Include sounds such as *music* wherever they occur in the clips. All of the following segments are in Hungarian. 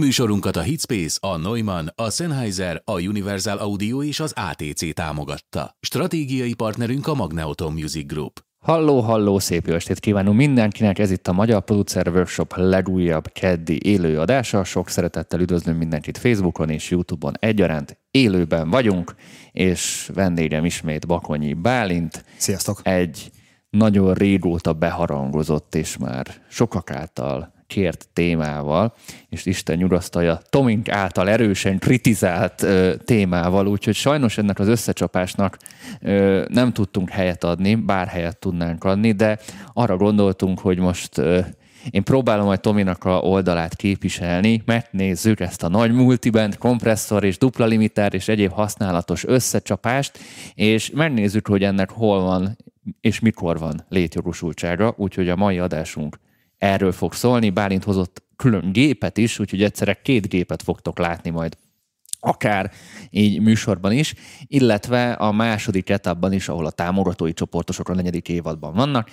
Műsorunkat a Hitspace, a Neumann, a Sennheiser, a Universal Audio és az ATC támogatta. Stratégiai partnerünk a Magneoton Music Group. Halló, halló, szép jó estét kívánunk mindenkinek, ez itt a Magyar Producer Workshop legújabb keddi élő adása. Sok szeretettel üdvözlöm mindenkit Facebookon és Youtube-on egyaránt. Élőben vagyunk, és vendégem ismét Bakonyi Bálint. Sziasztok! Egy nagyon régóta beharangozott és már sokak által kért témával, és Isten nyugasztalja, Tomink által erősen kritizált ö, témával, úgyhogy sajnos ennek az összecsapásnak ö, nem tudtunk helyet adni, bár helyet tudnánk adni, de arra gondoltunk, hogy most ö, én próbálom majd Tominak a oldalát képviselni, megnézzük ezt a nagy multiband kompresszor és dupla limiter és egyéb használatos összecsapást, és megnézzük, hogy ennek hol van és mikor van létjogosultsága, úgyhogy a mai adásunk erről fog szólni. Bálint hozott külön gépet is, úgyhogy egyszerre két gépet fogtok látni majd akár így műsorban is, illetve a második etapban is, ahol a támogatói csoportosok a negyedik évadban vannak,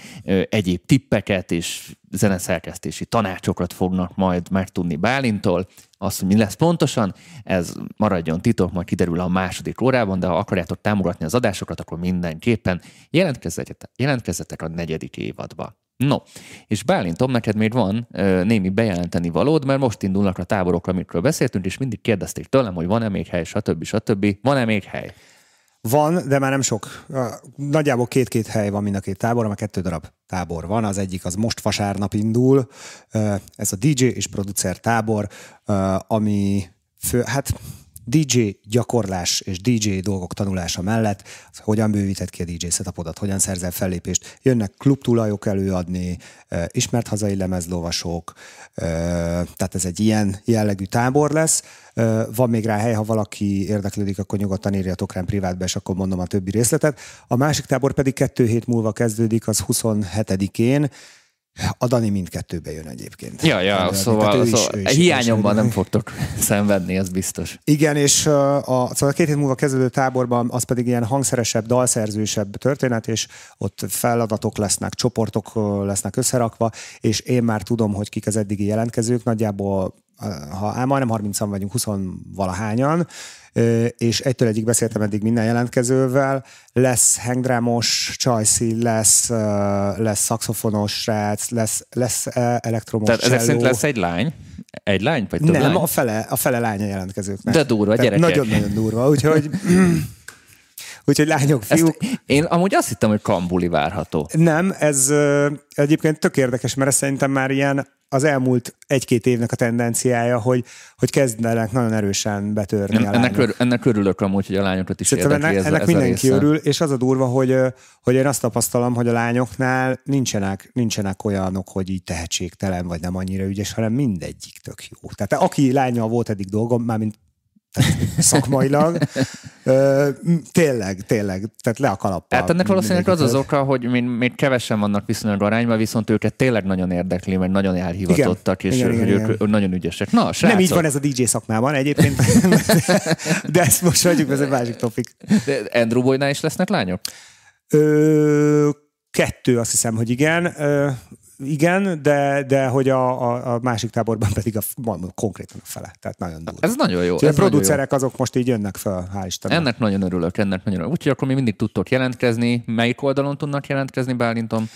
egyéb tippeket és zeneszerkesztési tanácsokat fognak majd megtudni Bálintól. Azt, hogy mi lesz pontosan, ez maradjon titok, majd kiderül a második órában, de ha akarjátok támogatni az adásokat, akkor mindenképpen jelentkezzetek, jelentkezzetek a negyedik évadba. No, és Bálintom, neked még van ö, némi bejelenteni valód, mert most indulnak a táborok, amikről beszéltünk, és mindig kérdezték tőlem, hogy van-e még hely, stb. stb. Van-e még hely? Van, de már nem sok. Nagyjából két-két hely van mind a két tábor, mert kettő darab tábor van. Az egyik az most vasárnap indul, ez a DJ és producer tábor, ami fő, hát DJ gyakorlás és DJ dolgok tanulása mellett, hogyan bővíted ki a DJ setupodat, hogyan szerzel fellépést. Jönnek klubtulajok előadni, ismert hazai lemezlovasok, tehát ez egy ilyen jellegű tábor lesz. Van még rá hely, ha valaki érdeklődik, akkor nyugodtan írjatok rám privátba, és akkor mondom a többi részletet. A másik tábor pedig kettő hét múlva kezdődik, az 27-én, a Dani mindkettőbe jön egyébként. Ja, ja, Tehát, szóval, ő is, szóval ő is, hiányomban ő is, nem fogtok *laughs* szenvedni, ez biztos. Igen, és a, a, szóval a két hét múlva kezdődő táborban az pedig ilyen hangszeresebb, dalszerzősebb történet, és ott feladatok lesznek, csoportok lesznek összerakva, és én már tudom, hogy kik az eddigi jelentkezők, nagyjából ha majdnem 30-an vagyunk, 20 valahányan, és egytől egyik beszéltem eddig minden jelentkezővel, lesz hangdrámos csajszi, lesz, lesz szaxofonos srác, lesz, lesz elektromos Tehát ezek szerint lesz egy lány? Egy lány? Vagy több Nem, lány? a fele, a fele lánya jelentkezőknek. De durva, Tehát gyerekek. Nagyon-nagyon durva, úgyhogy... *clears throat* Úgyhogy lányok, Ezt, fiúk. én amúgy azt hittem, hogy kambuli várható. Nem, ez egyébként tök érdekes, mert ez szerintem már ilyen az elmúlt egy-két évnek a tendenciája, hogy, hogy kezdenek nagyon erősen betörni Nem, a ennek, örül, ennek örülök amúgy, hogy a lányokat is Szerintem érdekli ennek, ez, ennek ez mindenki a része. örül, és az a durva, hogy, hogy én azt tapasztalom, hogy a lányoknál nincsenek, nincsenek olyanok, hogy így tehetségtelen, vagy nem annyira ügyes, hanem mindegyik tök jó. Tehát aki lányal volt eddig dolgom, mármint *laughs* szakmailag, ö, tényleg, tényleg, tehát le a kalappal. Hát ennek valószínűleg az az oka, hogy még, még kevesen vannak viszonylag arányban, viszont őket tényleg nagyon érdekli, meg nagyon elhivatottak, és Igen, igen, ők igen. nagyon ügyesek. Na, srácok, Nem így van ez a DJ szakmában egyébként, *laughs* de ezt most hagyjuk, ez egy másik topik. De Andrew Boynál is lesznek lányok? Ö, kettő, azt hiszem, hogy igen. Ö, igen, de, de hogy a, a, a másik táborban pedig a, mondom, konkrétan a fele. Tehát nagyon durva. Ez nagyon jó. Úgyhogy Ez a jó. producerek azok most így jönnek fel, hál' Istennek. Ennek nagyon örülök, ennek nagyon örülök. Úgyhogy akkor mi mindig tudtok jelentkezni. Melyik oldalon tudnak jelentkezni, Bálintom?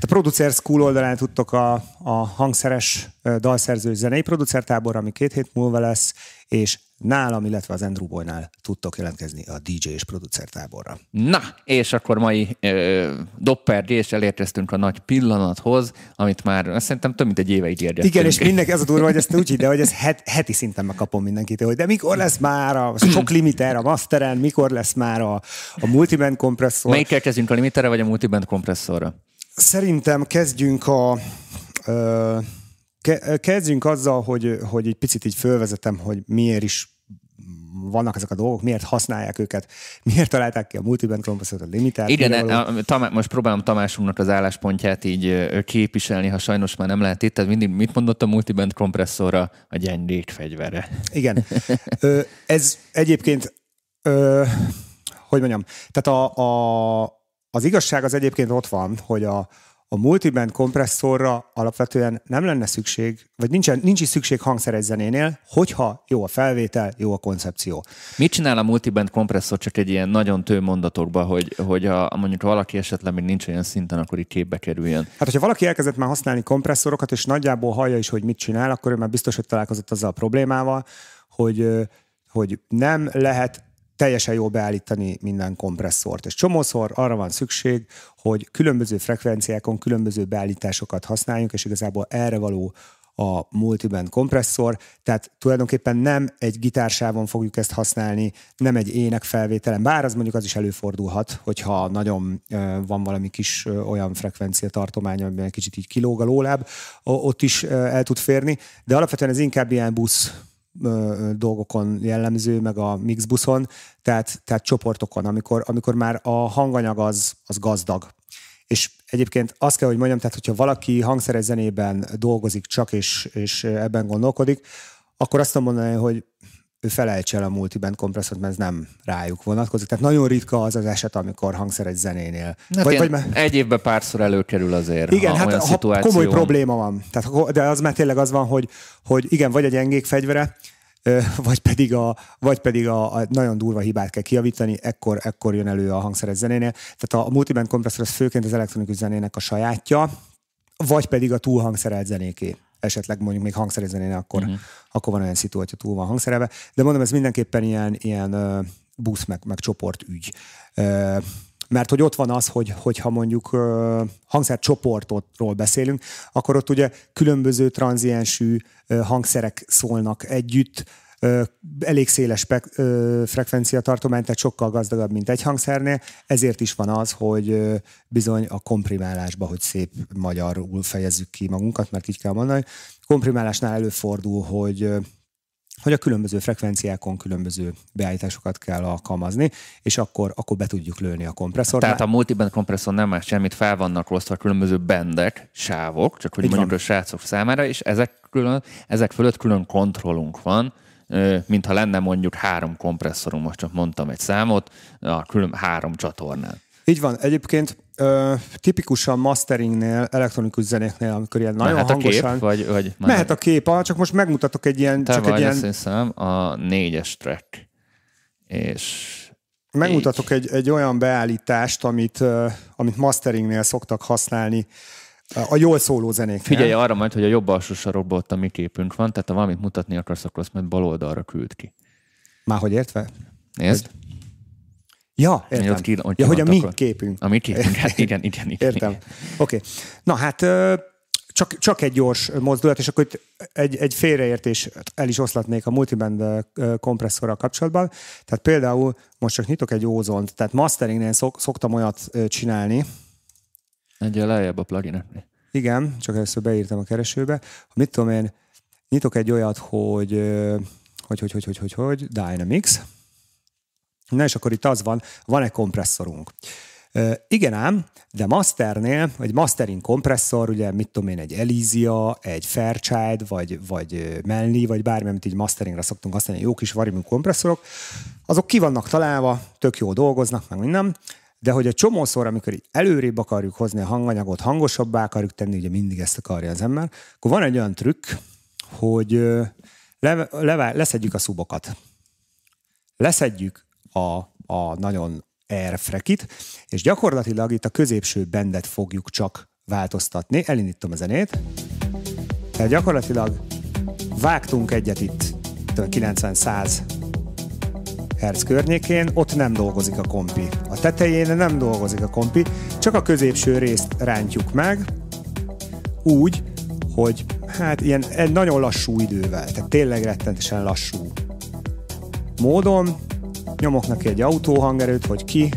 A Producer School oldalán tudtok a, a hangszeres dalszerző zenei producertábor, ami két hét múlva lesz, és nálam, illetve az Andrew Boynál tudtok jelentkezni a DJ és producertáborra. Na, és akkor mai ö, doppergés, elérkeztünk a nagy pillanathoz, amit már azt szerintem több mint egy éve ígérgettünk. Igen, és mindenki az a durva, hogy ezt úgy ide, hogy ezt het, heti szinten megkapom mindenkitől, hogy de mikor lesz már a sok limiter a masteren, mikor lesz már a, a multiband kompresszor. Melyikkel kezdjünk a limiterre, vagy a multiband kompresszorra? Szerintem kezdjünk a... Ö, kezdjünk azzal, hogy, hogy egy picit így fölvezetem, hogy miért is vannak ezek a dolgok, miért használják őket, miért találták ki a multiband kompresszort, a limitert. Igen, a, Tamá, most próbálom Tamásunknak az álláspontját így képviselni, ha sajnos már nem lehet itt. Tehát mindig mit mondott a multiband kompresszorra? A gyengék fegyvere. Igen. Ö, ez egyébként, ö, hogy mondjam, tehát a, a, az igazság az egyébként ott van, hogy a, a multiband kompresszorra alapvetően nem lenne szükség, vagy nincsen, nincs is szükség hangszeres zenénél, hogyha jó a felvétel, jó a koncepció. Mit csinál a multiband kompresszor csak egy ilyen nagyon tő mondatokba, hogy, hogy a, mondjuk valaki esetleg még nincs olyan szinten, akkor így képbe kerüljön? Hát, hogyha valaki elkezdett már használni kompresszorokat, és nagyjából hallja is, hogy mit csinál, akkor ő már biztos, hogy találkozott azzal a problémával, hogy, hogy nem lehet teljesen jól beállítani minden kompresszort. És csomószor arra van szükség, hogy különböző frekvenciákon különböző beállításokat használjunk, és igazából erre való a multiband kompresszor, tehát tulajdonképpen nem egy gitársávon fogjuk ezt használni, nem egy ének felvételen, bár az mondjuk az is előfordulhat, hogyha nagyon van valami kis olyan frekvencia tartomány, amiben kicsit így kilóg a lóláb, ott is el tud férni, de alapvetően ez inkább ilyen busz dolgokon jellemző, meg a mixbuszon, tehát, tehát csoportokon, amikor, amikor már a hanganyag az, az gazdag. És egyébként azt kell, hogy mondjam, tehát hogyha valaki hangszeres zenében dolgozik csak, és, és ebben gondolkodik, akkor azt mondani, hogy ő felejtse el a multiband kompresszort, mert ez nem rájuk vonatkozik. Tehát nagyon ritka az az eset, amikor hangszeres zenénél. Hát vagy, vagy. Egy évben párszor előkerül azért. Igen, ha hát olyan ha komoly probléma van. Tehát, de az már tényleg az van, hogy, hogy igen, vagy a gyengék fegyvere, vagy pedig, a, vagy pedig a, a nagyon durva hibát kell kiavítani, ekkor, ekkor jön elő a hangszeres zenénél. Tehát a multiband kompresszor az főként az elektronikus zenének a sajátja, vagy pedig a túlhangszerelt zenéké esetleg mondjuk még hangszeres zenénél, akkor, uh-huh. akkor van olyan szitu, hogyha túl van hangszerelve. De mondom, ez mindenképpen ilyen, ilyen uh, busz meg, meg csoportügy. Uh, mert hogy ott van az, hogy, hogyha mondjuk uh, hangszercsoportról beszélünk, akkor ott ugye különböző tranziensű uh, hangszerek szólnak együtt, elég széles spek, frekvencia tartomány, tehát sokkal gazdagabb, mint egy hangszernél, ezért is van az, hogy bizony a komprimálásba, hogy szép magyarul fejezzük ki magunkat, mert így kell mondani, komprimálásnál előfordul, hogy hogy a különböző frekvenciákon különböző beállításokat kell alkalmazni, és akkor, akkor be tudjuk lőni a kompresszort. Tehát a multiband kompresszor nem más semmit, fel vannak osztva különböző bendek, sávok, csak hogy Így mondjuk van. a srácok számára, és ezek, külön, ezek fölött külön kontrollunk van, mintha lenne mondjuk három kompresszorunk, most csak mondtam egy számot, a külön három csatornán. Így van. Egyébként ö, tipikusan masteringnél, elektronikus zenéknél, amikor ilyen nagyon mehet hangosan... A kép, vagy, vagy mehet a kép, csak most megmutatok egy ilyen... Te csak vagy, egy ilyen... hiszem, a négyes track. És... Megmutatok egy, egy olyan beállítást, amit, uh, amit masteringnél szoktak használni, a jól szóló zenék. Figyelj arra majd, hogy a jobb alsó sarokban ott a mi képünk van, tehát ha valamit mutatni akarsz, akkor azt majd bal oldalra küld ki. Már hogy értve? Nézd. Hogy... Ja, értem. Ott ki, ott ja, hogy a mi akkor. képünk. A mi képünk, hát *laughs* igen, igen, igen. Értem. Oké. Okay. Na hát csak, csak egy gyors mozdulat, és akkor itt egy, egy félreértés el is oszlatnék a multiband kompresszorral kapcsolatban. Tehát például most csak nyitok egy ózont, tehát masteringnél szok, szoktam olyat csinálni, Egyel lejjebb a plugineknél. Igen, csak először beírtam a keresőbe. Mit tudom én, nyitok egy olyat, hogy hogy, hogy, hogy, hogy, hogy, hogy Dynamics. Na és akkor itt az van, van egy kompresszorunk. Uh, igen ám, de masternél, vagy mastering kompresszor, ugye mit tudom én, egy Elysia, egy Fairchild, vagy, vagy Melni, vagy bármi, amit így masteringre szoktunk használni, jó kis varimű kompresszorok, azok ki vannak találva, tök jó dolgoznak, meg minden, de hogy a csomószor, amikor így előrébb akarjuk hozni a hanganyagot, hangosabbá akarjuk tenni, ugye mindig ezt akarja az ember, akkor van egy olyan trükk, hogy le, le, leszedjük a szubokat. Leszedjük a, a nagyon air frekit, és gyakorlatilag itt a középső bendet fogjuk csak változtatni. Elindítom a zenét. Tehát gyakorlatilag vágtunk egyet itt 90-100 Hertz környékén, ott nem dolgozik a kompi. A tetején nem dolgozik a kompi, csak a középső részt rántjuk meg, úgy, hogy hát ilyen egy nagyon lassú idővel, tehát tényleg rettentesen lassú módon nyomok neki egy autóhangerőt, hogy ki,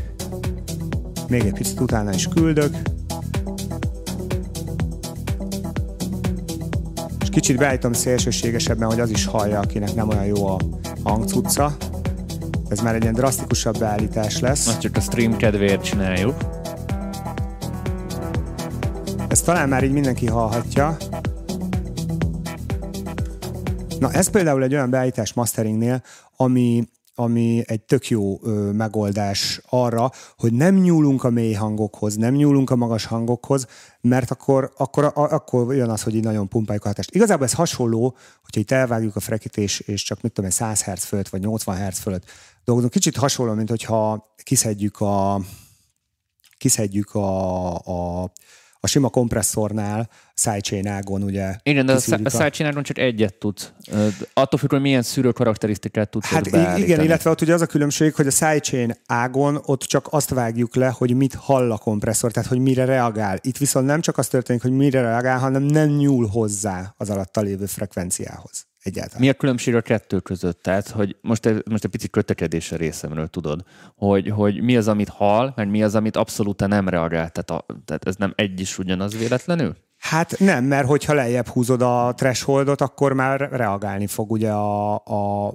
még egy picit utána is küldök, és kicsit beállítom szélsőségesebben, hogy az is hallja, akinek nem olyan jó a hangcucca. Ez már egy ilyen drasztikusabb beállítás lesz. Azt csak a stream kedvéért csináljuk. Ezt talán már így mindenki hallhatja. Na ez például egy olyan beállítás masteringnél, ami, ami egy tök jó ö, megoldás arra, hogy nem nyúlunk a mély hangokhoz, nem nyúlunk a magas hangokhoz, mert akkor, akkor, a, akkor jön az, hogy így nagyon pumpáljuk a hatást. Igazából ez hasonló, hogyha itt elvágjuk a frekítés, és csak mit tudom, 100 Hz fölött, vagy 80 Hz fölött dolgozunk. Kicsit hasonló, mint hogyha kiszedjük a, kiszedjük a, a a sima kompresszornál, sidechain ágon ugye Igen, de a, a sidechain ágon csak egyet tudsz. Attól függ, hogy milyen szűrő karakterisztikát tudsz Hát beállítani. igen, illetve ott ugye az a különbség, hogy a sidechain ágon ott csak azt vágjuk le, hogy mit hall a kompresszor, tehát hogy mire reagál. Itt viszont nem csak az történik, hogy mire reagál, hanem nem nyúl hozzá az alatta lévő frekvenciához egyáltalán. Mi a különbség a kettő között? Tehát, hogy most, egy, most egy pici kötekedés a részemről tudod, hogy, hogy mi az, amit hal, mert mi az, amit abszolút nem reagál. Tehát, a, tehát ez nem egy is ugyanaz véletlenül? Hát nem, mert hogyha lejjebb húzod a thresholdot, akkor már reagálni fog ugye a, a,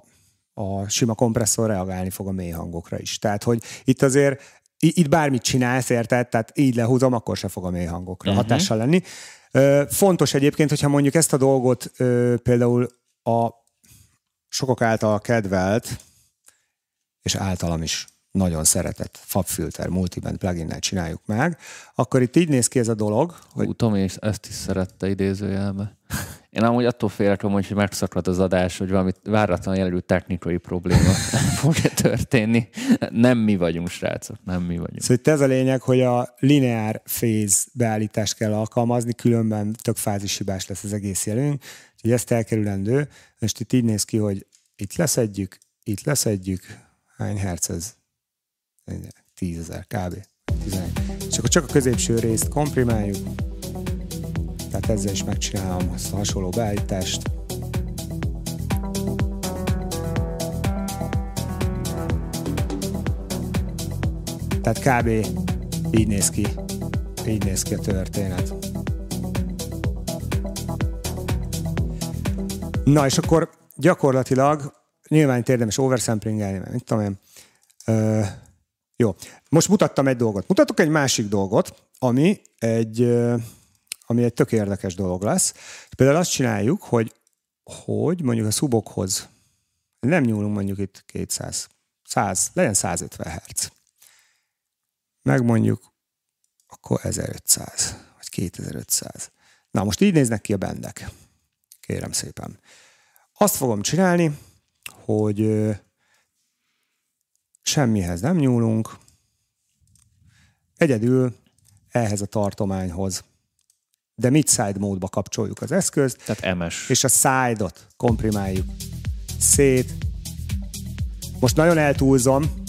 a sima kompresszor reagálni fog a mély hangokra is. Tehát, hogy itt azért itt bármit csinálsz, érted? Tehát így lehúzom, akkor se fog a mély hangokra uh-huh. hatással lenni. Fontos egyébként, hogyha mondjuk ezt a dolgot például a sokak által kedvelt, és általam is nagyon szeretett FabFilter multiband plugin csináljuk meg, akkor itt így néz ki ez a dolog. Hogy... Hú, Tomi és ezt is szerette idézőjelbe. Én amúgy attól félek, hogy megszakad az adás, hogy valami váratlan jellegű technikai probléma *laughs* fog történni. Nem mi vagyunk, srácok, nem mi vagyunk. Szóval itt ez a lényeg, hogy a lineár phase beállítást kell alkalmazni, különben tök fázishibás lesz az egész jelünk. Úgyhogy ezt elkerülendő. Most itt így néz ki, hogy itt leszedjük, itt leszedjük. Hány herc ez? 10 ezer kb. 11. És akkor csak a középső részt komprimáljuk. Tehát ezzel is megcsinálom azt a hasonló beállítást. Tehát kb. így néz ki. Így néz ki a történet. Na, és akkor gyakorlatilag nyilván itt érdemes oversamplingelni, mert mit tudom én. Ö, jó, most mutattam egy dolgot. Mutatok egy másik dolgot, ami egy, ami egy tök érdekes dolog lesz. Például azt csináljuk, hogy, hogy mondjuk a szubokhoz nem nyúlunk mondjuk itt 200, 100, legyen 150 Hz. Meg mondjuk akkor 1500, vagy 2500. Na most így néznek ki a bendek kérem szépen. Azt fogom csinálni, hogy semmihez nem nyúlunk, egyedül ehhez a tartományhoz. De mid-side módba kapcsoljuk az eszközt. Tehát MS. És a side-ot komprimáljuk szét. Most nagyon eltúlzom.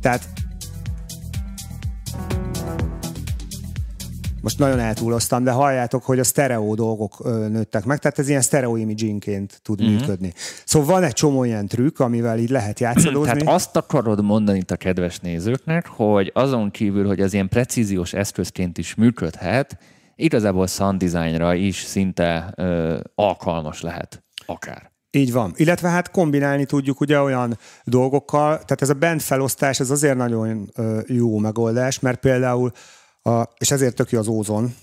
Tehát most nagyon eltúloztam, de halljátok, hogy a sztereó dolgok nőttek meg, tehát ez ilyen sztereó imagingként tud mm-hmm. működni. Szóval van egy csomó ilyen trükk, amivel így lehet játszadozni. Tehát azt akarod mondani itt a kedves nézőknek, hogy azon kívül, hogy az ilyen precíziós eszközként is működhet, igazából sound designra is szinte ö, alkalmas lehet, akár. Így van. Illetve hát kombinálni tudjuk ugye olyan dolgokkal, tehát ez a band felosztás, ez azért nagyon jó megoldás, mert például a, és ezért tök jó az ózon.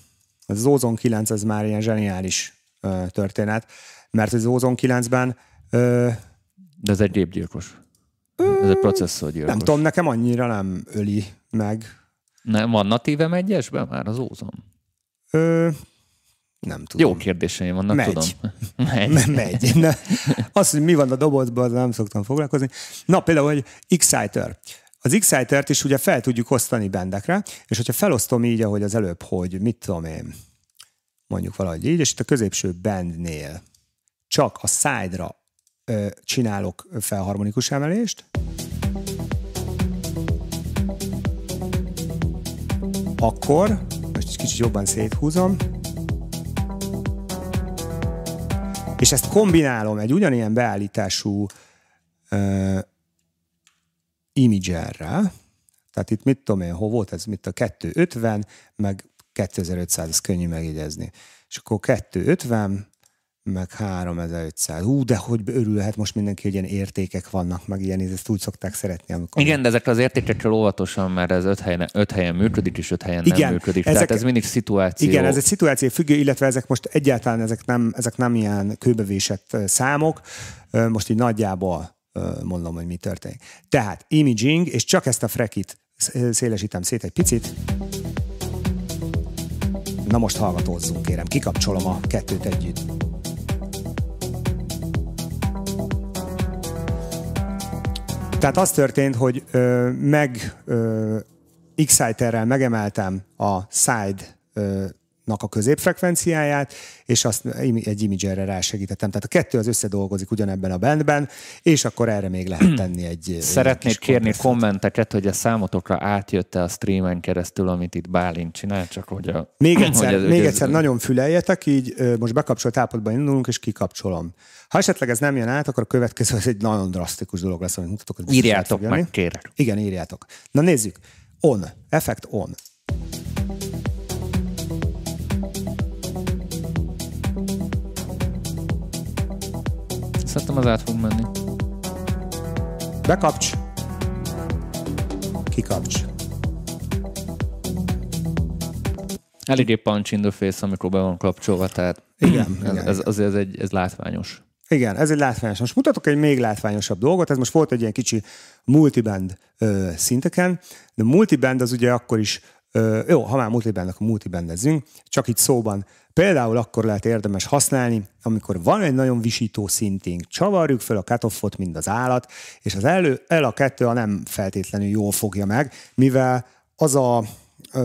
Az ózon 9 ez már ilyen zseniális ö, történet, mert az ózon 9-ben... Ö, De ez egy gépgyilkos. Ez egy processzorgyilkos. Nem tudom, nekem annyira nem öli meg. Nem, van natíve egyesben már az ózon? Ö, nem tudom. Jó kérdéseim vannak, Megy. tudom. *laughs* Megy. Megy. Ne. Az, hogy mi van a dobozban, nem szoktam foglalkozni. Na, például, hogy Exciter. Az Exciter-t is ugye fel tudjuk osztani bendekre, és hogyha felosztom így, ahogy az előbb, hogy mit tudom én, mondjuk valahogy így, és itt a középső bandnél csak a side-ra ö, csinálok felharmonikus emelést, akkor, most egy kicsit jobban széthúzom, és ezt kombinálom egy ugyanilyen beállítású ö, Imagerrel, tehát itt mit tudom én, hol volt ez, mit a 250, meg 2500, ez könnyű megjegyezni. És akkor 250, meg 3500. Hú, de hogy örülhet most mindenki, hogy ilyen értékek vannak, meg ilyen, ezt úgy szokták szeretni. Amikor Igen, de ezek az értékekkel óvatosan, mert ez öt helyen, öt helyen működik, és öt helyen Igen, nem működik. ezek- Tehát ez mindig szituáció. Igen, ez egy szituáció függő, illetve ezek most egyáltalán ezek nem, ezek nem ilyen kőbevésett számok. Most így nagyjából mondom, hogy mi történik. Tehát imaging, és csak ezt a frekit sz- szélesítem szét egy picit. Na most hallgatózzunk, kérem. Kikapcsolom a kettőt együtt. Tehát az történt, hogy ö, meg ö, Exciterrel megemeltem a side ö, nak a középfrekvenciáját, és azt egy imagerre rásegítettem. Tehát a kettő az összedolgozik ugyanebben a bandben, és akkor erre még lehet tenni egy egy Szeretnék kis kérni kommenteket, hogy a számotokra átjött-e a streamen keresztül, amit itt Bálint csinál, csak hogy a... Még *clears throat* egyszer, hogy ez- még ez- egyszer nagyon füleljetek, így most bekapcsolt állapotban indulunk, és kikapcsolom. Ha esetleg ez nem jön át, akkor a következő az egy nagyon drasztikus dolog lesz, amit mutatok. hogy Írjátok meg, kérek. Igen, írjátok. Na nézzük. On. Effekt on. Szerintem az át fog menni. Bekapcs. Kikapcs. Eléggé punch in the face, amikor be van kapcsolva, tehát Igen, ez, igen, ez, azért ez, egy, ez látványos. Igen, ez egy látványos. Most mutatok egy még látványosabb dolgot, ez most volt egy ilyen kicsi multiband ö, szinteken, de multiband az ugye akkor is, ö, jó, ha már multiband, akkor multibandezzünk, csak itt szóban. Például akkor lehet érdemes használni, amikor van egy nagyon visító szintünk, csavarjuk fel a cutoffot, mint az állat, és az elő, el a kettő a nem feltétlenül jól fogja meg, mivel az a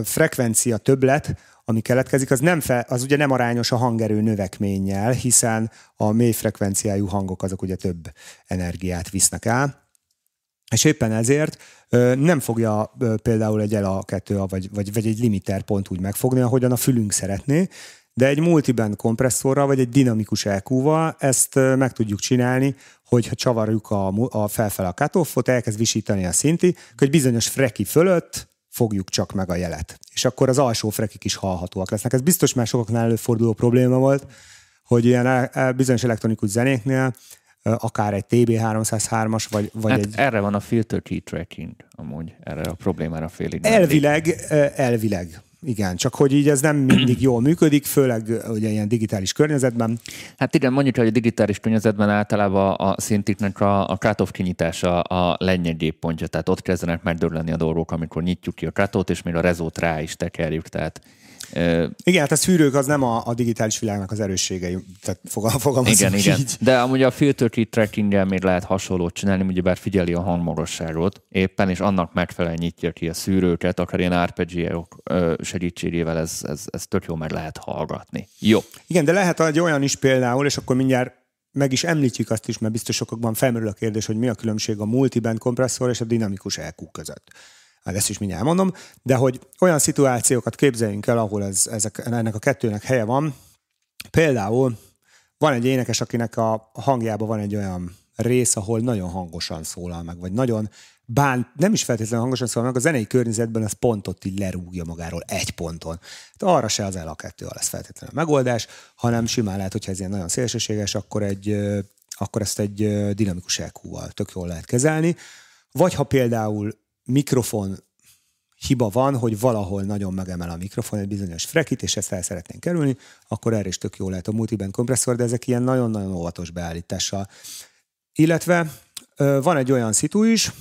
frekvencia többlet, ami keletkezik, az, nem fe, az ugye nem arányos a hangerő növekménnyel, hiszen a mély frekvenciájú hangok azok ugye több energiát visznek el, és éppen ezért nem fogja például egy LA2 vagy, vagy, vagy egy limiter pont úgy megfogni, ahogyan a fülünk szeretné, de egy multiband kompresszorral, vagy egy dinamikus EQ-val ezt meg tudjuk csinálni, hogyha csavarjuk a, a felfele a cutoffot, elkezd visítani a szinti, hogy bizonyos freki fölött fogjuk csak meg a jelet. És akkor az alsó frekik is hallhatóak lesznek. Ez biztos már sokaknál előforduló probléma volt, hogy ilyen el- el- bizonyos elektronikus zenéknél akár egy TB303-as, vagy, vagy Hát egy... erre van a filter key tracking, amúgy erre a problémára félig. Elvileg, elvileg. Igen, csak hogy így ez nem mindig jól működik, főleg ugye ilyen digitális környezetben. Hát igen, mondjuk, hogy a digitális környezetben általában a szintiknek a, a cut-off kinyitása a lényegébb pontja, tehát ott kezdenek megdörleni a dolgok, amikor nyitjuk ki a cut és még a rezót rá is tekerjük, tehát Igen, hát a szűrők az nem a, a digitális világnak az erősségei, tehát fogal- fogalmazunk igen, igen. így. De amúgy a filter key tracking még lehet hasonlót csinálni, ugyebár figyeli a hangmagasságot éppen, és annak megfelelően nyitja ki a szűrőket, akár ilyen arpeggiók ö, segítségével ez, ez, ez tök jó meg lehet hallgatni. Jó. Igen, de lehet egy olyan is például, és akkor mindjárt meg is említjük azt is, mert biztos sokakban felmerül a kérdés, hogy mi a különbség a multiband kompresszor és a dinamikus EQ között. Hát ezt is mindjárt mondom, de hogy olyan szituációkat képzeljünk el, ahol ez, ezek, ennek a kettőnek helye van. Például van egy énekes, akinek a hangjában van egy olyan rész, ahol nagyon hangosan szólal meg, vagy nagyon bán, nem is feltétlenül hangosan szólal meg, a zenei környezetben az pontot így lerúgja magáról egy ponton. Hát arra se az LA2 lesz feltétlenül a megoldás, hanem simán lehet, hogyha ez ilyen nagyon szélsőséges, akkor, egy, akkor ezt egy dinamikus EQ-val tök jól lehet kezelni. Vagy ha például mikrofon hiba van, hogy valahol nagyon megemel a mikrofon egy bizonyos frekit, és ezt el szeretnénk kerülni, akkor erre is tök jó lehet a multiband kompresszor, de ezek ilyen nagyon-nagyon óvatos beállítással. Illetve van egy olyan szitu is,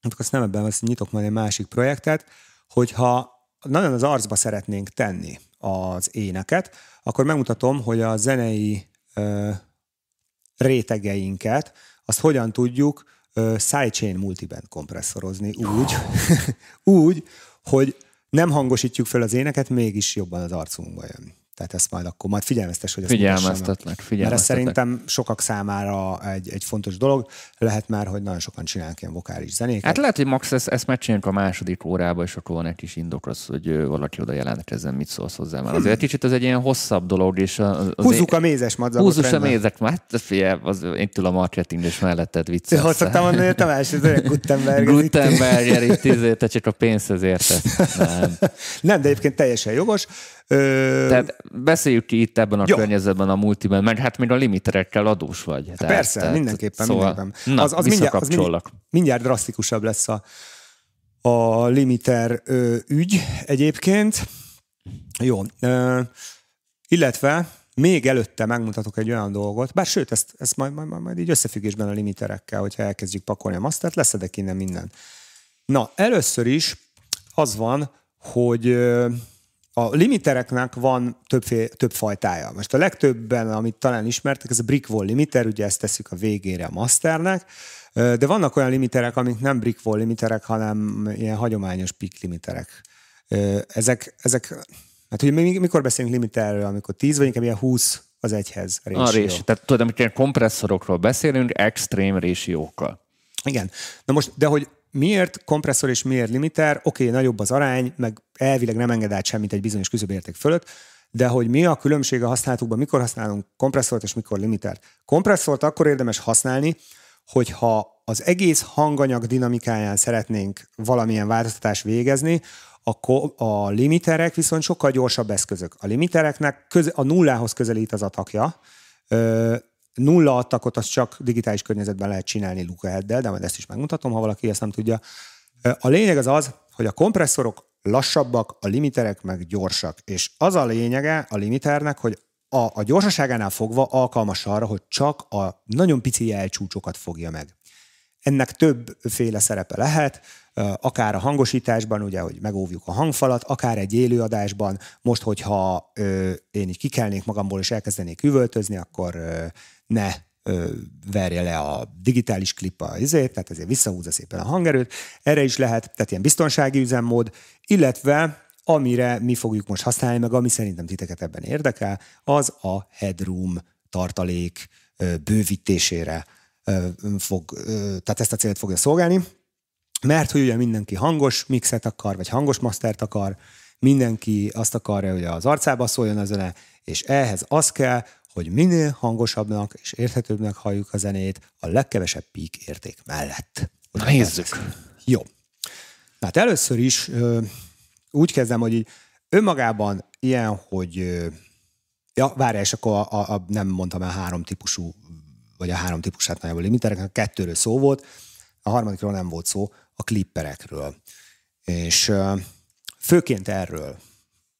hát azt nem ebben, azt nyitok majd egy másik projektet, hogyha nagyon az arcba szeretnénk tenni az éneket, akkor megmutatom, hogy a zenei ö, rétegeinket, azt hogyan tudjuk sidechain multiband kompresszorozni úgy, *laughs* úgy, hogy nem hangosítjuk fel az éneket, mégis jobban az arcunkba jön. Tehát ezt majd akkor majd figyelmeztes, hogy ezt mutassam. Figyelmeztetlek, Mert ez figyelmeztetlek. szerintem sokak számára egy, egy fontos dolog. Lehet már, hogy nagyon sokan csinálnak ilyen vokális zenéket. Hát lehet, hogy Max ezt, ezt megcsináljuk a második órába, és akkor van egy kis indok az, hogy valaki oda jelentkezzen, mit szólsz hozzá. Mert azért kicsit ez egy ilyen hosszabb dolog, és az, az Húzzuk a mézes madzagot. Húzzuk a mézek, hát figyelj, az, én tudom a marketing és melletted vicces. Azt szoktam mondani, hogy Tamás, ez olyan Gutenberg. ez itt- izé, te csak a pénzhez értesz. Nem. Nem, de egyébként teljesen jogos. Ö, Tehát beszéljük ki itt ebben a Jó. környezetben a multiben, meg hát még a limiterekkel adós vagy. Tehát, Hát Persze, mindenképpen, mindenképpen. Na, Az- az mindjárt- az visszakapcsollak. mindjárt drasztikusabb lesz a, a limiter ö, ügy egyébként. Jó. Ö, illetve még előtte megmutatok egy olyan dolgot, bár sőt, ezt, ezt majd, majd, majd, így összefüggésben a limiterekkel, hogyha elkezdjük pakolni a mastert, leszedek innen minden. Na, először is az van, hogy a limitereknek van többfé, több fajtája. Most a legtöbben, amit talán ismertek, ez a Brickwall limiter, ugye ezt tesszük a végére a masternek, de vannak olyan limiterek, amik nem Brickwall limiterek, hanem ilyen hagyományos PIC limiterek. Ezek, ezek hát ugye mi- mikor beszélünk limiterről, amikor 10 vagy inkább ilyen 20 az egyhez A ratio. Tehát tudom, hogy ilyen kompresszorokról beszélünk, extrém résiókkal. Igen. Na most, de hogy miért kompresszor és miért limiter, oké, okay, nagyobb az arány, meg elvileg nem enged át semmit egy bizonyos küszöbérték fölött, de hogy mi a különbség a használatukban, mikor használunk kompresszort és mikor limitert. Kompresszort akkor érdemes használni, hogyha az egész hanganyag dinamikáján szeretnénk valamilyen változtatást végezni, akkor a limiterek viszont sokkal gyorsabb eszközök. A limitereknek köze, a nullához közelít az atakja, nulla attakot az csak digitális környezetben lehet csinálni Lucaheaddel, de majd ezt is megmutatom, ha valaki ezt nem tudja. A lényeg az az, hogy a kompresszorok lassabbak, a limiterek meg gyorsak. És az a lényege a limiternek, hogy a, a gyorsaságánál fogva alkalmas arra, hogy csak a nagyon pici jelcsúcsokat fogja meg. Ennek többféle szerepe lehet, akár a hangosításban, ugye, hogy megóvjuk a hangfalat, akár egy élőadásban. Most, hogyha ö, én így kikelnék magamból és elkezdenék üvöltözni, akkor ö, ne ö, verje le a digitális klip a izét, tehát ezért visszahúzza szépen a hangerőt. Erre is lehet, tehát ilyen biztonsági üzemmód, illetve amire mi fogjuk most használni, meg ami szerintem titeket ebben érdekel, az a headroom tartalék bővítésére fog, tehát ezt a célt fogja szolgálni, mert hogy ugye mindenki hangos mixet akar, vagy hangos mastert akar, mindenki azt akarja, hogy az arcába szóljon a zene, és ehhez az kell, hogy minél hangosabbnak és érthetőbbnek halljuk a zenét a legkevesebb peak érték mellett. Na nézzük. Jó. Hát először is ö, úgy kezdem, hogy így önmagában ilyen, hogy ö, ja, várj, és akkor a, a, a, nem mondtam el három típusú, vagy a három típusát nagyjából limitereknek, kettőről szó volt, a harmadikról nem volt szó, a klipperekről. És főként erről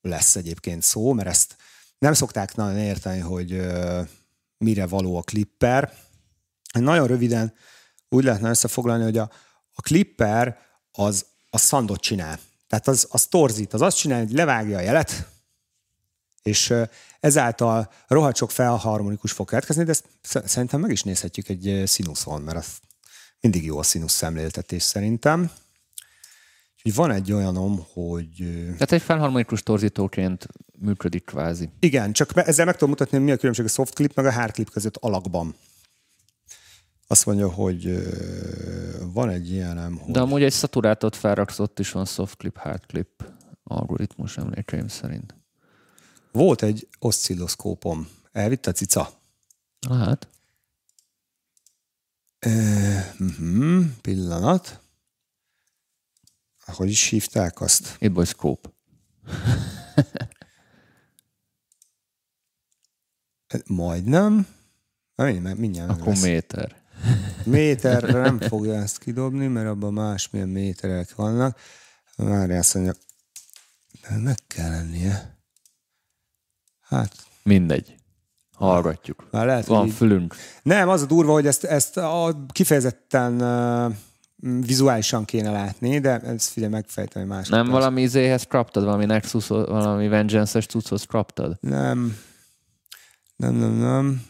lesz egyébként szó, mert ezt nem szokták nagyon érteni, hogy mire való a klipper. Nagyon röviden úgy lehetne összefoglalni, hogy a, a klipper az a szandot csinál. Tehát az, az torzít, az azt csinál, hogy levágja a jelet, és ezáltal rohadt sok felharmonikus fog keletkezni, de ezt sz- szerintem meg is nézhetjük egy színuszon, mert az mindig jó a színusz szemléltetés szerintem. Úgyhogy van egy olyanom, hogy Tehát egy felharmonikus torzítóként működik kvázi. igen, csak ezzel meg tudom mutatni, hogy mi a különbség a soft clip meg a hard clip között alakban. Azt mondja, hogy van egy ilyenem, hogy... De amúgy egy szaturátot felraksz, ott is van soft clip, hard clip algoritmus emlékeim szerint. Volt egy oszcilloszkópom. Elvitt a cica? Hát. Uh-huh, pillanat. Hogy is hívták azt? Scope. Majdnem. Na, mindjárt, mindjárt Akkor lesz. méter. Méterre nem fogja ezt kidobni, mert abban másmilyen méterek vannak. Már azt mondja, meg kell lennie. Hát, Mindegy. Hallgatjuk. már lehet, Van hogy így- fülünk. Nem, az a durva, hogy ezt, ezt a, kifejezetten uh, vizuálisan kéne látni, de ezt figyelj, megfejteni más. Nem valami izéhez kaptad? Valami Nexus, valami Vengeance-es cucchoz kaptad? Nem. Nem, nem, nem.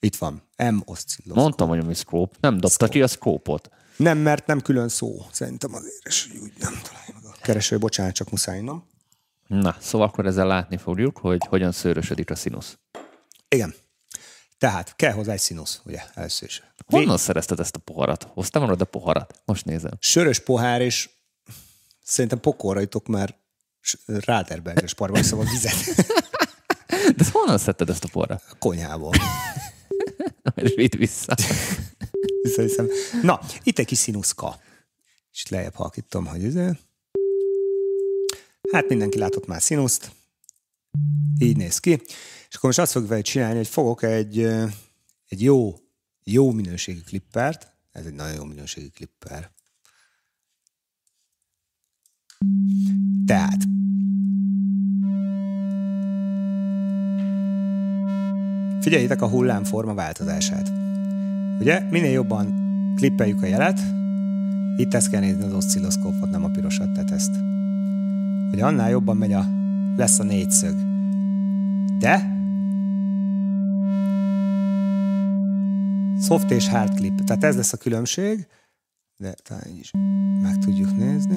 Itt van. M oszcilló. Mondtam, hogy mi scope. Nem dobta ki a scope-ot. Nem, mert nem külön szó. Szerintem azért, és úgy nem találja meg a kereső. Bocsánat, csak muszáj, nem? Na, szóval akkor ezzel látni fogjuk, hogy hogyan szőrösödik a színusz. Igen. Tehát kell hozzá egy színusz, ugye, először is. Honnan szerezted ezt a poharat? Hoztam arra a poharat? Most nézem. Sörös pohár, és szerintem pokolra jutok, mert Ráterberges parban a vizet *laughs* De honnan szedted ezt a poharat? a konyhából. *laughs* És vidd vissza. Visszahiszem. Na, itt egy kis színuszka. És lejjebb halkítom, hogy ez. Hát mindenki látott már színuszt. Így néz ki. És akkor most azt fogjuk vele csinálni, hogy fogok egy, egy jó, jó minőségű klippert. Ez egy nagyon jó minőségű klipper. Tehát figyeljétek a hullámforma változását. Ugye minél jobban klippeljük a jelet, itt ezt kell nézni az oszcilloszkópot, nem a pirosat, tehát ezt. Hogy annál jobban megy a, lesz a négyszög. De soft és hard clip. Tehát ez lesz a különbség, de talán így is meg tudjuk nézni.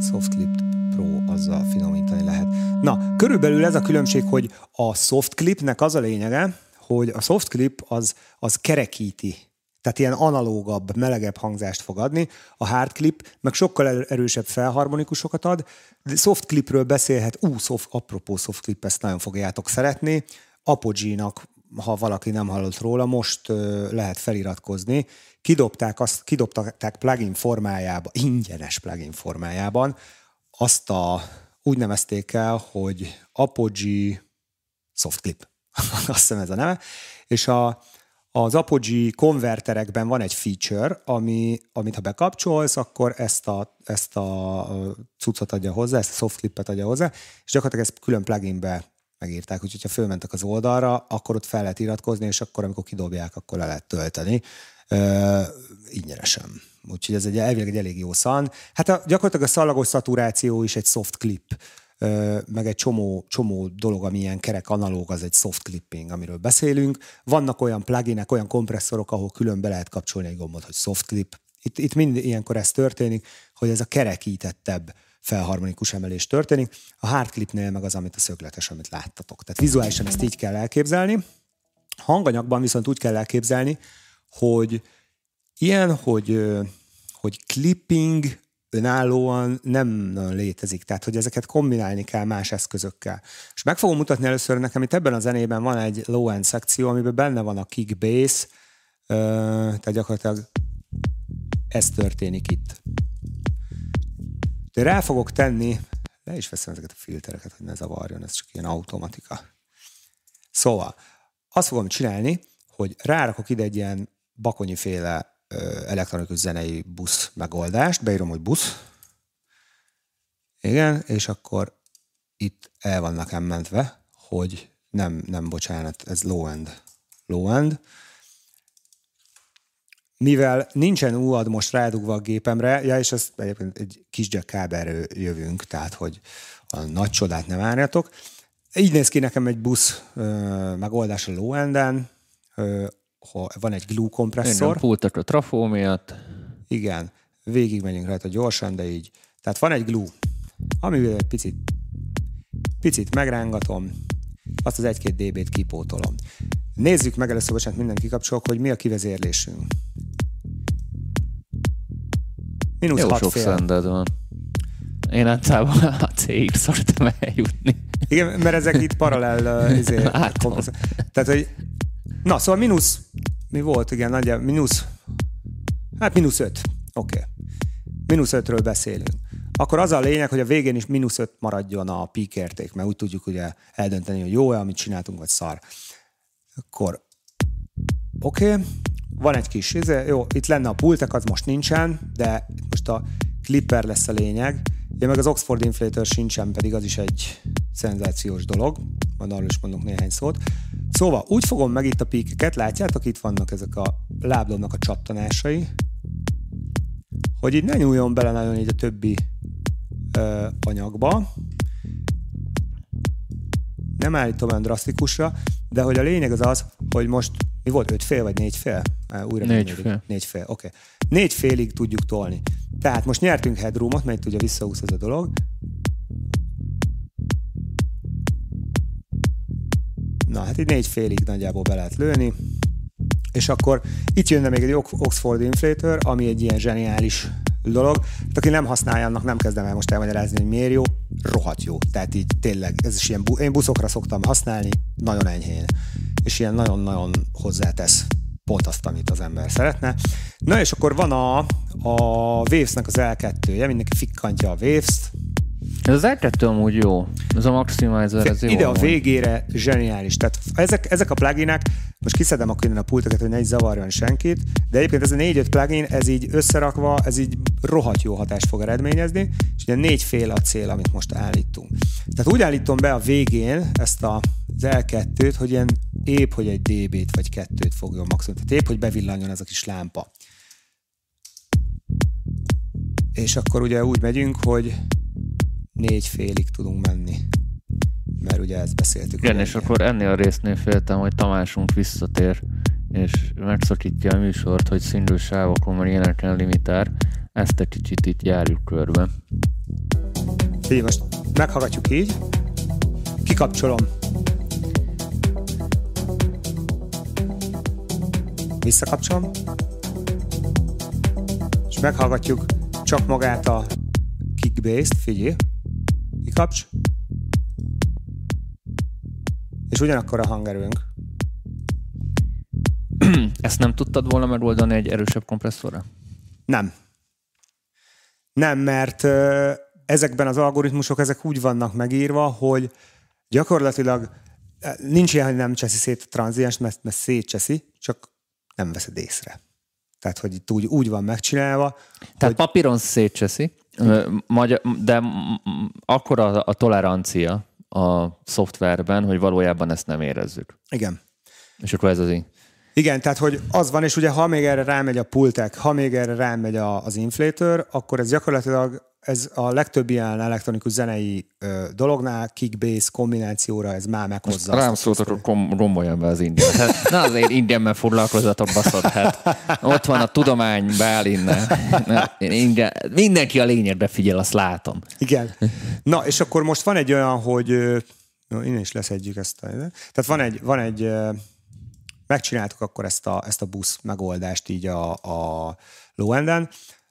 Soft Clip Pro azzal finomítani lehet. Na, körülbelül ez a különbség, hogy a soft clipnek az a lényege, hogy a soft clip az, az kerekíti tehát ilyen analógabb, melegebb hangzást fog adni. A hard clip meg sokkal erősebb felharmonikusokat ad. De soft clipről beszélhet, ú, soft, apropó soft clip, ezt nagyon fogjátok szeretni. Apogee-nak, ha valaki nem hallott róla, most ö, lehet feliratkozni. Kidobták, azt, kidobták plugin formájában, ingyenes plugin formájában, azt a, úgy nevezték el, hogy Apogee Soft Clip. *laughs* azt hiszem ez a neve. És a, az Apogee konverterekben van egy feature, ami, amit ha bekapcsolsz, akkor ezt a, ezt a cuccot adja hozzá, ezt a soft clipet adja hozzá, és gyakorlatilag ezt külön pluginbe megírták, úgyhogy ha fölmentek az oldalra, akkor ott fel lehet iratkozni, és akkor, amikor kidobják, akkor le lehet tölteni. Uh, ingyenesen. Úgyhogy ez egy elvileg egy elég jó szan. Hát a, gyakorlatilag a szalagos szaturáció is egy soft clip meg egy csomó, csomó dolog, ami ilyen kerek analóg, az egy soft clipping, amiről beszélünk. Vannak olyan pluginek, olyan kompresszorok, ahol külön be lehet kapcsolni egy gombot, hogy soft clip. Itt, itt mind ilyenkor ez történik, hogy ez a kerekítettebb felharmonikus emelés történik. A hard clipnél meg az, amit a szögletes, amit láttatok. Tehát vizuálisan ezt így kell elképzelni. Hanganyagban viszont úgy kell elképzelni, hogy ilyen, hogy, hogy clipping önállóan nem nagyon létezik, tehát hogy ezeket kombinálni kell más eszközökkel. És meg fogom mutatni először nekem, itt ebben a zenében van egy low-end szekció, amiben benne van a kick bass, tehát gyakorlatilag ez történik itt. De rá fogok tenni, le is veszem ezeket a filtereket, hogy ne zavarjon, ez csak ilyen automatika. Szóval, azt fogom csinálni, hogy rárakok ide egy ilyen bakonyi féle elektronikus zenei busz megoldást, beírom, hogy busz, igen, és akkor itt el van nekem mentve, hogy nem, nem bocsánat, ez low-end. Low-end. Mivel nincsen UAD most rádugva a gépemre, ja, és ez egyébként egy kis jack jövünk, tehát hogy a nagy csodát nem várjatok. Így néz ki nekem egy busz ö, megoldás a low-enden, ha van egy glue kompresszor. Igen, pultak a trafó miatt. Igen, végig megyünk rajta gyorsan, de így. Tehát van egy glue, amivel egy picit, picit megrángatom, azt az 1-2 dB-t kipótolom. Nézzük meg először, bocsánat, minden kikapcsolok, hogy mi a kivezérlésünk. Mínusz Jó sok fél. van. Én általában a cégig szoktam eljutni. Igen, mert ezek itt paralel izé, *laughs* Tehát, hogy Na, szóval mínusz, mi volt, igen, nagyjából mínusz, hát mínusz öt. Oké. Okay. Mínusz ötről beszélünk. Akkor az a lényeg, hogy a végén is mínusz öt maradjon a peak érték, mert úgy tudjuk ugye eldönteni, hogy jó-e, amit csináltunk, vagy szar. Akkor oké, okay. van egy kis, izé, jó, itt lenne a pultek, az most nincsen, de most a clipper lesz a lényeg. Ja, meg az Oxford Inflator sincsen, pedig az is egy szenzációs dolog, majd arról is mondok néhány szót. Szóval úgy fogom meg itt a píkeket, látjátok, itt vannak ezek a láblomnak a csattanásai, hogy így ne nyúljon bele nagyon így a többi ö, anyagba. Nem állítom olyan drasztikusra, de hogy a lényeg az az, hogy most mi volt, öt fél vagy négy fél? Újra négy fél. Négy fél, oké. Okay. Négy félig tudjuk tolni. Tehát most nyertünk headroomot, mert ugye visszaúsz ez a dolog. Na, hát így négy félig nagyjából be lehet lőni. És akkor itt jönne még egy Oxford Inflator, ami egy ilyen zseniális dolog. Hát aki nem használja, annak nem kezdem el most elmagyarázni, hogy miért jó. Rohadt jó. Tehát így tényleg, ez is ilyen, bu- én buszokra szoktam használni, nagyon enyhén. És ilyen nagyon-nagyon hozzátesz pont azt, amit az ember szeretne. Na és akkor van a, a Waves-nek az L2-je, mindenki fikkantja a Waves-t, ez az l amúgy jó. Ez a Maximizer, ez jó. Ide a végére zseniális. Tehát ezek, ezek a pluginek, most kiszedem akkor innen a pultokat, hogy ne is zavarjon senkit, de egyébként ez a 4-5 plugin, ez így összerakva, ez így rohadt jó hatást fog eredményezni, és ugye négy fél a cél, amit most állítunk. Tehát úgy állítom be a végén ezt a, az L2-t, hogy ilyen épp, hogy egy dB-t vagy kettőt fogjon maximum. Tehát épp, hogy bevillanjon ez a kis lámpa. És akkor ugye úgy megyünk, hogy négy félig tudunk menni. Mert ugye ezt beszéltük. Igen, és akkor ennél a résznél féltem, hogy Tamásunk visszatér, és megszakítja a műsort, hogy szindő sávokon van éneken limitár. Ezt egy kicsit itt járjuk körbe. Így most meghallgatjuk így. Kikapcsolom. Visszakapcsolom. És meghallgatjuk csak magát a kickbase-t, figyelj kikapcs, és ugyanakkor a hangerőnk. *clears throat* Ezt nem tudtad volna megoldani egy erősebb kompresszorra? Nem. Nem, mert ezekben az algoritmusok ezek úgy vannak megírva, hogy gyakorlatilag nincs ilyen, hogy nem cseszi szét a tranziens, mert, mert szétcseszi, csak nem veszed észre. Tehát, hogy itt úgy, úgy van megcsinálva. Tehát hogy... papíron szétcseszi, Magyar, de akkor a, a tolerancia a szoftverben, hogy valójában ezt nem érezzük. Igen. És akkor ez az így. Igen, tehát hogy az van, és ugye ha még erre rámegy a pultek, ha még erre rámegy a, az inflator, akkor ez gyakorlatilag ez a legtöbb ilyen elektronikus zenei ö, dolognál, kick-bass kombinációra ez már meghozza. Most rám szóltak, hogy romboljon be az indián. Hát, na azért indiánben foglalkozatok, baszod. Hát, ott van a tudomány, beáll innen. Indián, mindenki a lényegbe figyel, azt látom. Igen. Na, és akkor most van egy olyan, hogy no, innen is leszedjük ezt. A, tehát van egy, van egy megcsináltuk akkor ezt a, ezt a busz megoldást így a, a low enden,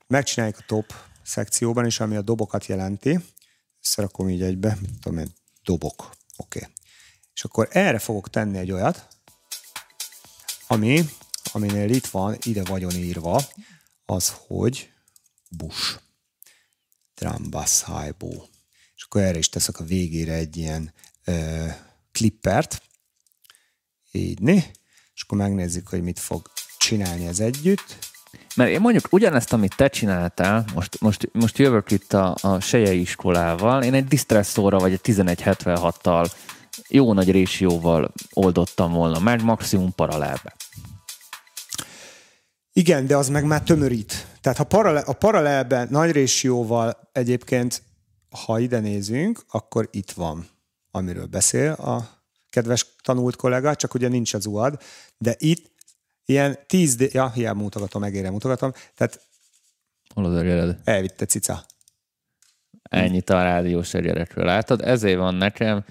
megcsináljuk a top szekcióban is, ami a dobokat jelenti. Összerakom így egybe, mit tudom én, dobok. Oké. Okay. És akkor erre fogok tenni egy olyat, ami, aminél itt van, ide vagyon írva, az, hogy bush. Drum bass high bow. És akkor erre is teszek a végére egy ilyen ö, klippert. Így, né? És akkor megnézzük, hogy mit fog csinálni ez együtt. Mert én mondjuk ugyanezt, amit te csináltál, most, most, most jövök itt a, a Sejei iskolával, én egy distresszóra vagy egy 1176-tal jó nagy résióval oldottam volna meg, maximum paralelbe. Igen, de az meg már tömörít. Tehát ha paralel, a paralelben nagy résióval egyébként, ha ide nézünk, akkor itt van, amiről beszél a kedves tanult kollega, csak ugye nincs az UAD, de itt Ilyen 10 d ja, hiába mutogatom, megére mutogatom. Tehát Hol az erjered? Elvitte cica. Ennyit a rádiós erjerekről. Látod, ezért van nekem,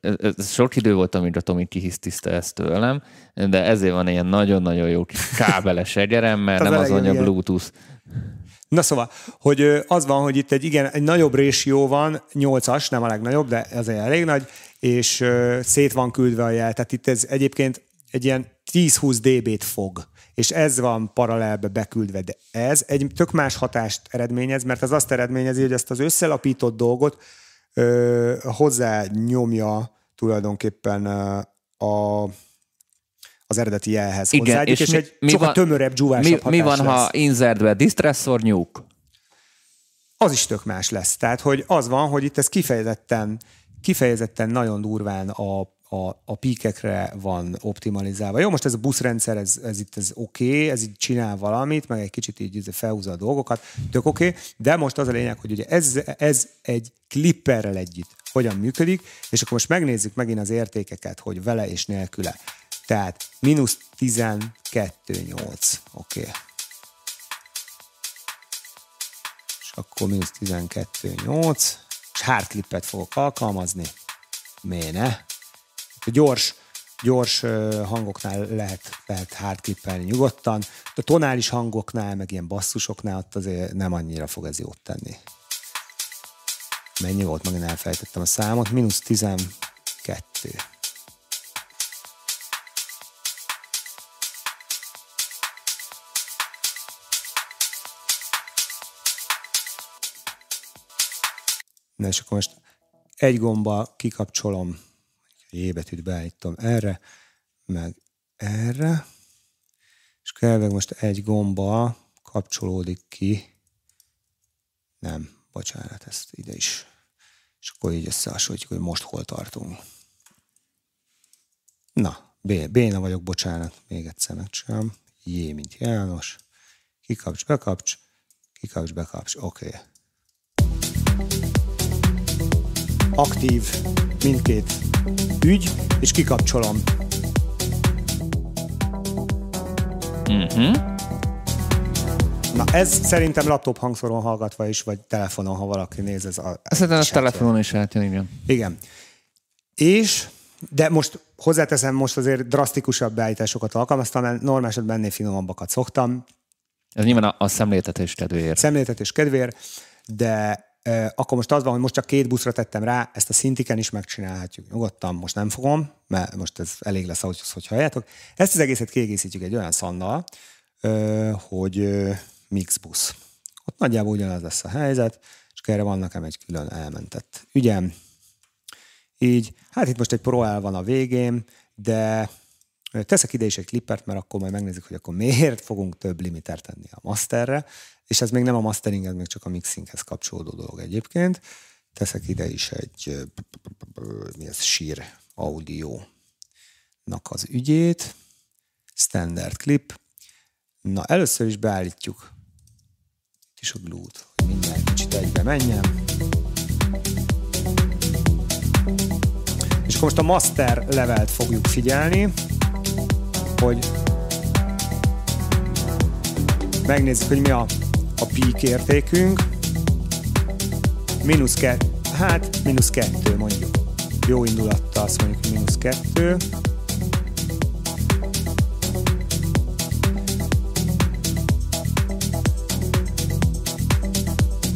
ez sok idő volt, amíg a Tomi kihisztiszte ezt tőlem, de ezért van ilyen nagyon-nagyon jó kis kábeles egyerem, mert nem az anya Bluetooth. Na szóval, hogy az van, hogy itt egy igen, egy nagyobb résió van, 8-as, nem a legnagyobb, de azért elég nagy, és szét van küldve a jel. Tehát itt ez egyébként egy ilyen 10-20 dB-t fog, és ez van paralelbe beküldve, de ez egy tök más hatást eredményez, mert ez azt eredményezi, hogy ezt az összelapított dolgot ö, hozzá nyomja tulajdonképpen a az eredeti jelhez Igen, hozzáadjuk, és, és mi, egy mi sokkal van, tömörebb, dzsúvásabb mi, mi van, lesz. ha insertbe distressor nyúk? Az is tök más lesz. Tehát, hogy az van, hogy itt ez kifejezetten, kifejezetten nagyon durván a a, a píkekre van optimalizálva. Jó, most ez a buszrendszer, ez, ez itt ez oké, okay, ez így csinál valamit, meg egy kicsit így felhúzza a dolgokat, tök oké, okay, de most az a lényeg, hogy ugye ez, ez egy klipperrel együtt hogyan működik, és akkor most megnézzük megint az értékeket, hogy vele és nélküle. Tehát mínusz 12,8, oké. Okay. És akkor mínusz 12,8, és hardclippet fogok alkalmazni. Miért ne? gyors, gyors hangoknál lehet, lehet hátkippelni nyugodtan. A tonális hangoknál, meg ilyen basszusoknál ott azért nem annyira fog ez jót tenni. Mennyi volt? Megint elfelejtettem a számot. Minusz 12. Na és akkor most egy gomba kikapcsolom J betűt beállítom erre, meg erre, és kell most egy gomba kapcsolódik ki, nem, bocsánat, ezt ide is. És akkor így összehasonlítjuk, hogy most hol tartunk. Na, Béna vagyok, bocsánat, még egyszer megcsinálom. J, mint János. Kikapcs, bekapcs, kikapcs, bekapcs, oké. Okay. Aktív mindkét ügy, és kikapcsolom. Uh-huh. Na ez szerintem laptop hangszoron hallgatva is, vagy telefonon, ha valaki néz. Ez a, Szerintem a telefonon is átjön, igen. Igen. És, de most hozzáteszem, most azért drasztikusabb beállításokat alkalmaztam, mert normál esetben ennél finomabbakat szoktam. Ez nyilván a, a szemléltetés kedvéért. Szemléltetés kedvéért, de akkor most az van, hogy most csak két buszra tettem rá, ezt a szintiken is megcsinálhatjuk. Nyugodtan, most nem fogom, mert most ez elég lesz ahhoz, hogy halljátok. Ezt az egészet kiegészítjük egy olyan szannal, hogy mixbusz. Ott nagyjából ugyanaz lesz a helyzet, és erre van nekem egy külön elmentett ügyem. Így, hát itt most egy pro el van a végén, de teszek ide is egy klippert, mert akkor majd megnézzük, hogy akkor miért fogunk több limiter tenni a masterre, és ez még nem a mastering, ez még csak a mixinghez kapcsolódó dolog egyébként. Teszek ide is egy, mi ez, sír audio-nak az ügyét, standard clip. Na, először is beállítjuk is a glue-t, hogy minden kicsit egybe menjen. És akkor most a master levelt fogjuk figyelni, hogy megnézzük, hogy mi a, a peak értékünk. Minusz kettő, hát mínusz kettő mondjuk. Jó indulattal azt mondjuk, hogy mínusz kettő.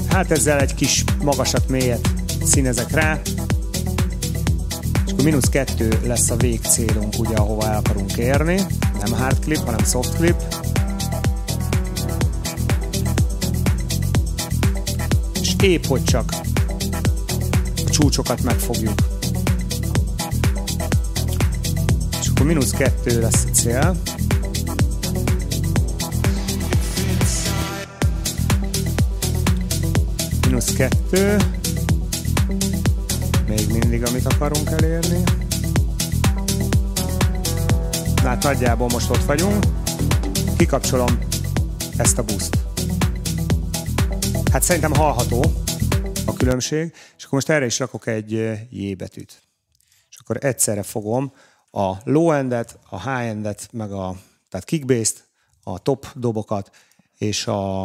Hát ezzel egy kis magasat, mélyet színezek rá, akkor mínusz kettő lesz a végcélunk, ugye, ahova el akarunk érni. Nem hard clip, hanem soft clip. És épp, hogy csak a csúcsokat megfogjuk. És akkor mínusz kettő lesz a cél. mínusz kettő. Még mindig, amit akarunk elérni. Na hát nagyjából most ott vagyunk. Kikapcsolom ezt a buszt. Hát szerintem hallható a különbség, és akkor most erre is rakok egy J betűt. És akkor egyszerre fogom a low endet, a high endet, meg a tehát kickbase a top dobokat, és a,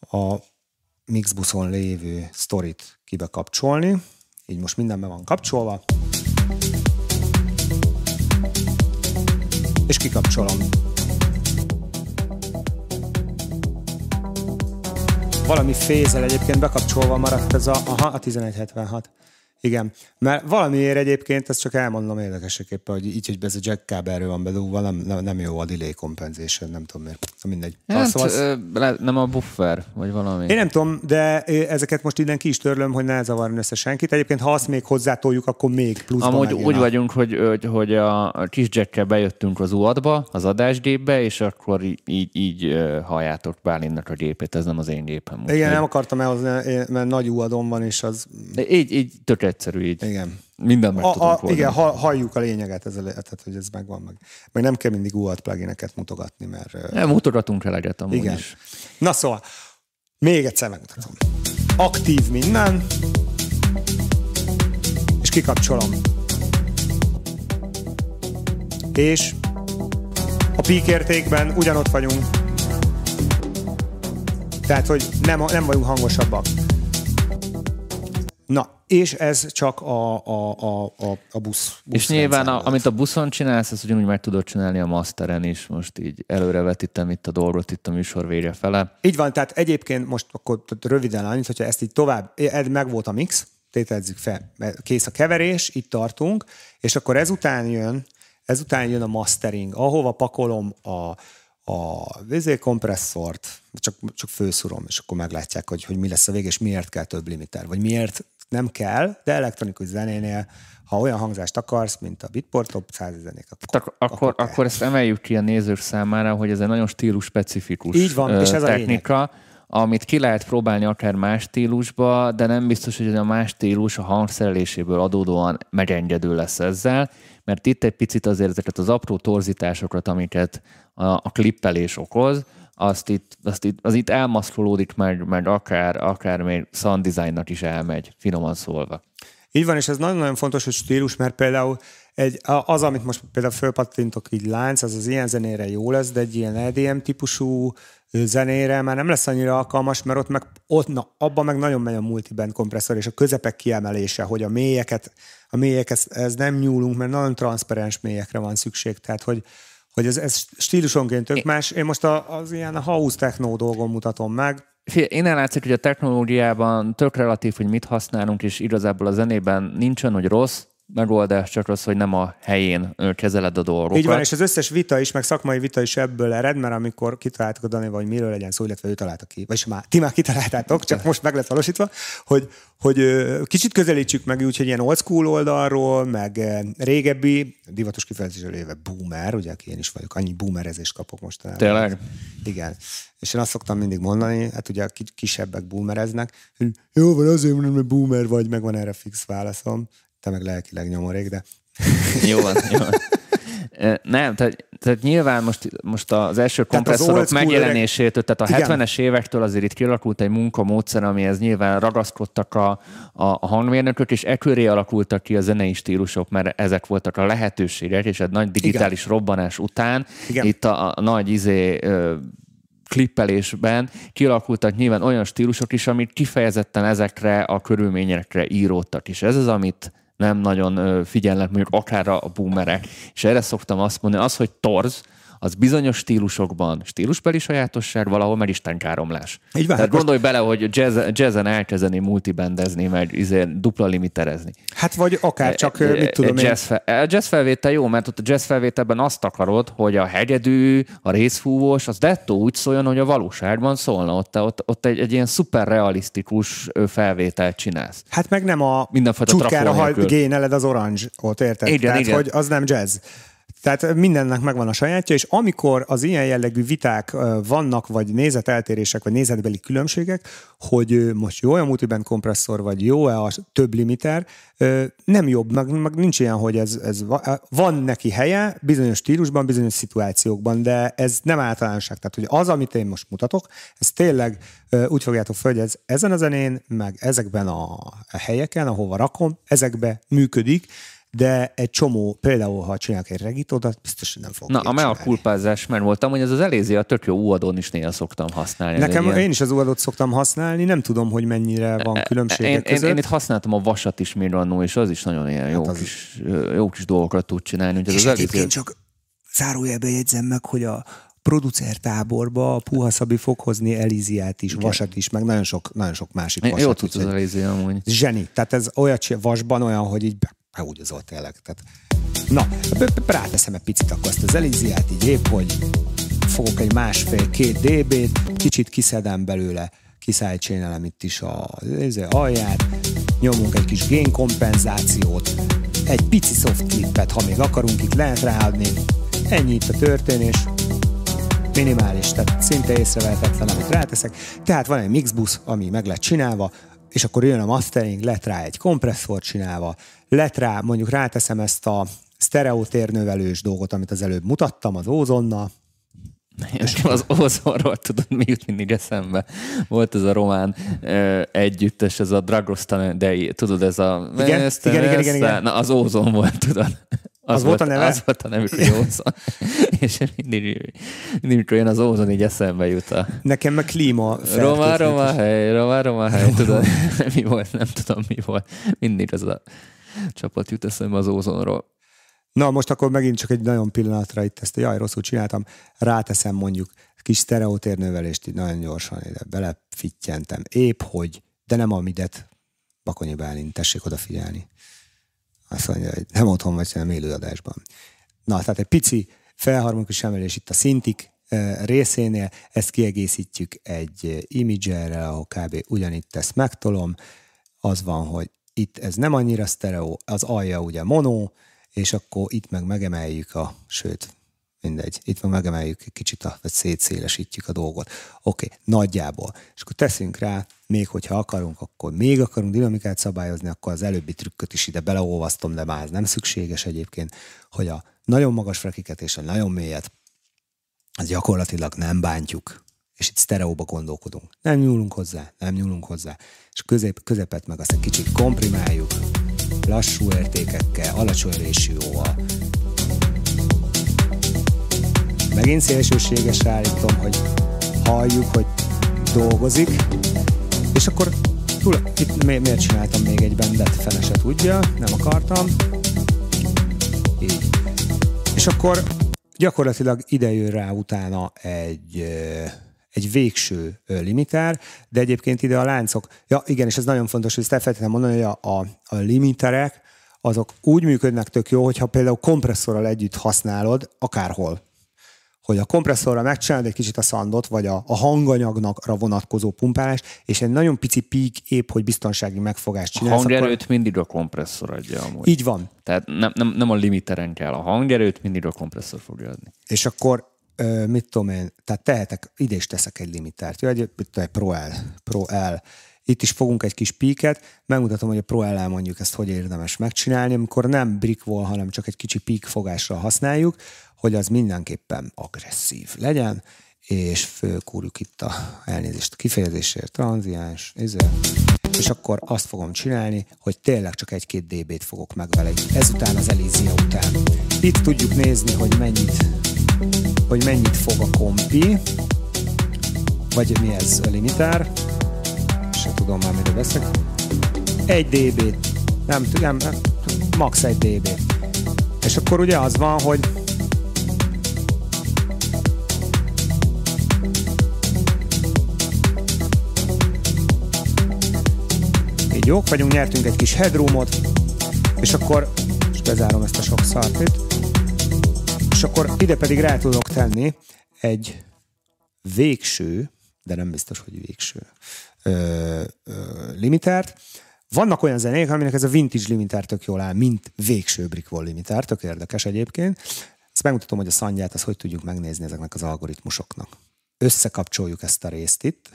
a Mixbuszon lévő sztorit kibe kapcsolni. Így most minden be van kapcsolva. És kikapcsolom. Valami fézel egyébként bekapcsolva maradt ez a, aha, a 1176. Igen, mert valamiért egyébként, ezt csak elmondom érdekességképpen, hogy így, hogy ez a jack kábelről van bedugva, nem, nem, nem jó a delay compensation, nem tudom miért. Mindegy. Hát, szóval nem a buffer, vagy valami. Én nem tudom, de ezeket most innen ki is törlöm, hogy ne zavarni össze senkit. Egyébként, ha azt még hozzátoljuk, akkor még plusz. Amúgy úgy a... vagyunk, hogy, hogy, hogy a kis jackkel bejöttünk az UAD-ba, az adásgépbe, és akkor így, így, így halljátok Bálinnak a gépét, ez nem az én gépem. Igen, nem akartam elhozni, mert nagy UAD-om van, és az... Így, így tök egyszerű így. Igen. Minden meg a, tudunk a, Igen, ha, halljuk a lényeget, ez a, tehát, hogy ez megvan meg. Meg nem kell mindig UAT plugineket mutogatni, mert... Nem, mutogatunk eleget amúgy igen. is. Na szóval, még egyszer megmutatom. Aktív minden, és kikapcsolom. És a peak értékben ugyanott vagyunk. Tehát, hogy nem, nem vagyunk hangosabbak. Na, és ez csak a, a, a, a, a busz, busz És nyilván, a, amit a buszon csinálsz, azt ugyanúgy meg tudod csinálni a masteren is. Most így előrevetítem itt a dolgot, itt a műsor vége fele. Így van, tehát egyébként most akkor röviden annyit, hogyha ezt így tovább, meg volt a mix, tételezzük fel, kész a keverés, itt tartunk, és akkor ezután jön, ezután jön a mastering, ahova pakolom a, a vizékompresszort, csak, csak főszurom, és akkor meglátják, hogy, hogy mi lesz a vég, és miért kell több limiter, vagy miért nem kell, de elektronikus zenénél ha olyan hangzást akarsz, mint a Bitport Top 100 zenék, akkor, akkor, akkor, akkor ezt emeljük ki a nézők számára, hogy ez egy nagyon stílus specifikus Így van, és ez technika. A amit ki lehet próbálni akár más stílusba, de nem biztos, hogy a más stílus a hangszereléséből adódóan megengedő lesz ezzel, mert itt egy picit azért ezeket az apró torzításokat, amiket a, a klippelés okoz, azt itt, azt itt, az itt elmaszkolódik, meg, meg akár, akár még sound designnak is elmegy, finoman szólva. Így van, és ez nagyon-nagyon fontos, hogy stílus, mert például egy, az, amit most például fölpattintok így lánc, az az ilyen zenére jó lesz, de egy ilyen EDM típusú zenére már nem lesz annyira alkalmas, mert ott meg, ott, na, abban meg nagyon megy a multiband kompresszor, és a közepek kiemelése, hogy a mélyeket, a mélyeket ez nem nyúlunk, mert nagyon transzparens mélyekre van szükség, tehát hogy, hogy ez, ez stílusonként tök más. Én most a, az ilyen a house techno dolgon mutatom meg, én látszik, hogy a technológiában tök relatív, hogy mit használunk, és igazából a zenében nincsen, hogy rossz, megoldás, csak az, hogy nem a helyén kezeled a dolgokat. Így van, és az összes vita is, meg szakmai vita is ebből ered, mert amikor kitaláltuk a Dani, hogy miről legyen szó, illetve ő találta ki, vagyis már, ti már kitaláltátok, csak most meg lett valósítva, hogy, hogy kicsit közelítsük meg úgy, hogy ilyen old school oldalról, meg régebbi, divatos kifejezésről éve boomer, ugye aki én is vagyok, annyi boomerezést kapok most. Tényleg? Igen. És én azt szoktam mindig mondani, hát ugye a kisebbek boomereznek, hogy jó van, azért hogy boomer vagy, meg van erre fix válaszom te meg lelkileg nyomorék, de... jó van, jó van. Nem, tehát, tehát nyilván most, most az első kompresszorok az megjelenésétől, tehát a Igen. 70-es évektől azért itt kialakult egy munkamódszer, amihez nyilván ragaszkodtak a, a, a hangmérnökök, és ekköré alakultak ki a zenei stílusok, mert ezek voltak a lehetőségek, és egy nagy digitális Igen. robbanás után Igen. itt a, a nagy izé, ö, klippelésben kialakultak nyilván olyan stílusok is, amik kifejezetten ezekre a körülményekre íródtak is. Ez az, amit nem nagyon figyelnek mondjuk akár a boomerek. És erre szoktam azt mondani, az, hogy torz, az bizonyos stílusokban stílusbeli sajátosság, valahol meg istenkáromlás. Így van, Tehát gondolj most... bele, hogy jazz, jazzen elkezdeni multibandezni, meg izé, dupla limiterezni. Hát vagy akár csak, e, mit tudom jazz, fe, a jazz felvétel jó, mert ott a jazz felvételben azt akarod, hogy a hegyedű, a részfúvós, az dettó úgy szóljon, hogy a valóságban szólna. Ott, ott, ott egy, egy ilyen szuper realisztikus felvételt csinálsz. Hát meg nem a csutkára géneled az orange ott érted? Igen, Tehát, igen. hogy az nem jazz. Tehát mindennek megvan a sajátja, és amikor az ilyen jellegű viták vannak, vagy nézeteltérések, vagy nézetbeli különbségek, hogy most jó a multiband kompresszor, vagy jó-e a több limiter, nem jobb, meg, meg nincs ilyen, hogy ez, ez van neki helye bizonyos stílusban, bizonyos szituációkban, de ez nem általánosság. Tehát, hogy az, amit én most mutatok, ez tényleg úgy fogjátok fel, hogy ez ezen a zenén, meg ezekben a helyeken, ahova rakom, ezekbe működik, de egy csomó, például ha csinálok egy regitódat, biztos, hogy nem fog Na, a mea kulpázás, mert voltam, hogy ez az elézi a tök jó uadon is néha szoktam használni. Nekem ilyen... én is az uadot szoktam használni, nem tudom, hogy mennyire van e, e, különbség én, között. Én, én, itt használtam a vasat is annó, és az is nagyon ilyen hát jó, az... kis, jó kis dolgokat tud csinálni. és az egyébként az csak zárójelbe jegyzem meg, hogy a, producer táborba a Puha Szabi fog hozni Eliziát is, Igen. Vasat is, meg nagyon sok, nagyon sok másik vasat. Jó tudsz az Elizi amúgy. Zseni. Tehát ez olyat vasban olyan, hogy így behúgyozol tényleg. Tehát, na, ráteszem egy picit akkor azt az Eliziát, így épp, hogy fogok egy másfél-két dB-t, kicsit kiszedem belőle, kiszájtsénelem itt is a alját, nyomunk egy kis génkompenzációt, egy pici soft clippet, ha még akarunk, itt lehet ráadni. Ennyi itt a történés, minimális, tehát szinte észrevehetetlen, amit ráteszek. Tehát van egy mixbus, ami meg lett csinálva, és akkor jön a mastering, lett rá egy kompresszor csinálva, lett rá, mondjuk ráteszem ezt a sztereotérnövelős dolgot, amit az előbb mutattam, az ózonna, *laughs* és az ózonról tudod, mi jut mindig eszembe. Volt ez a román ö, együttes, ez a Dragostan, de tudod, ez a... Igen, ezt, igen, igen, igen, igen. Na, az ózon volt, tudod. Az, az volt, volt a neve? Az volt a nevük, hogy ózon. *laughs* és mindig, mindig, mikor jön az ózon, így eszembe jut a... Nekem meg klíma Roma, Roma, hely, Roma, Roma, hely, tudod, *laughs* mi volt, nem tudom, mi volt. Mindig az a csapat jut eszembe az ózonról. Na, most akkor megint csak egy nagyon pillanatra itt ezt, jaj, rosszul csináltam, ráteszem mondjuk kis sztereotérnövelést így nagyon gyorsan ide, belefittyentem. Épp hogy, de nem a midet, Bakonyi Bálint, tessék odafigyelni. Azt mondja, hogy nem otthon vagy, hanem élőadásban. Na, tehát egy pici felharmonikus emelés itt a szintik részénél, ezt kiegészítjük egy imagerrel, ahol kb. ugyanitt tesz megtolom, az van, hogy itt ez nem annyira sztereó, az alja ugye mono, és akkor itt meg megemeljük a, sőt, mindegy, itt meg megemeljük kicsit, a, vagy szétszélesítjük a dolgot. Oké, okay, nagyjából. És akkor teszünk rá, még hogyha akarunk, akkor még akarunk dinamikát szabályozni, akkor az előbbi trükköt is ide beleolvasztom, de már ez nem szükséges egyébként, hogy a nagyon magas frekiket és a nagyon mélyet, az gyakorlatilag nem bántjuk, és itt sztereóba gondolkodunk. Nem nyúlunk hozzá, nem nyúlunk hozzá. És közép, közepet meg azt egy kicsit komprimáljuk, lassú értékekkel, alacsony résióval. Megint szélsőségesre állítom, hogy halljuk, hogy dolgozik, és akkor túl, itt mi, miért csináltam még egy bendet, fene se tudja, nem akartam. Így. És akkor gyakorlatilag ide jön rá utána egy egy végső limitár, de egyébként ide a láncok, ja igen, és ez nagyon fontos, hogy ezt elfelejtettem mondani, hogy a, a, a limiterek, azok úgy működnek tök jó, hogyha például kompresszorral együtt használod, akárhol hogy a kompresszorra megcsinálod egy kicsit a szandot, vagy a, a hanganyagnak vonatkozó pumpálás, és egy nagyon pici pík épp, hogy biztonsági megfogást csinálsz. A hangerőt akkor... mindig a kompresszor adja amúgy. Így van. Tehát nem, nem, nem a limiteren kell, a hangerőt mindig a kompresszor fogja adni. És akkor mit tudom én, tehát tehetek, ide is teszek egy limitert, jó, egy, egy Pro L, Pro L, itt is fogunk egy kis píket, megmutatom, hogy a Pro L mondjuk ezt hogy érdemes megcsinálni, amikor nem brick wall, hanem csak egy kicsi pík fogásra használjuk, hogy az mindenképpen agresszív legyen, és fölkúrjuk itt a elnézést a kifejezésért, tranziáns, ezzel, és akkor azt fogom csinálni, hogy tényleg csak egy-két dB-t fogok meg vele. Ezután az Elízia után. Itt tudjuk nézni, hogy mennyit, hogy mennyit fog a kompi, vagy mi ez a limitár, se tudom már, mire veszek. Egy dB, nem, nem max. egy dB. És akkor ugye az van, hogy így jók vagyunk, nyertünk egy kis headroomot, és akkor, és bezárom ezt a sok szartit, és akkor ide pedig rá tudok tenni egy végső, de nem biztos, hogy végső, ö, ö, limitárt. Vannak olyan zenék, aminek ez a vintage limitár tök jól áll, mint végső Brickwall limitár, tök érdekes egyébként. Ezt megmutatom, hogy a szandját, az hogy tudjuk megnézni ezeknek az algoritmusoknak. Összekapcsoljuk ezt a részt itt,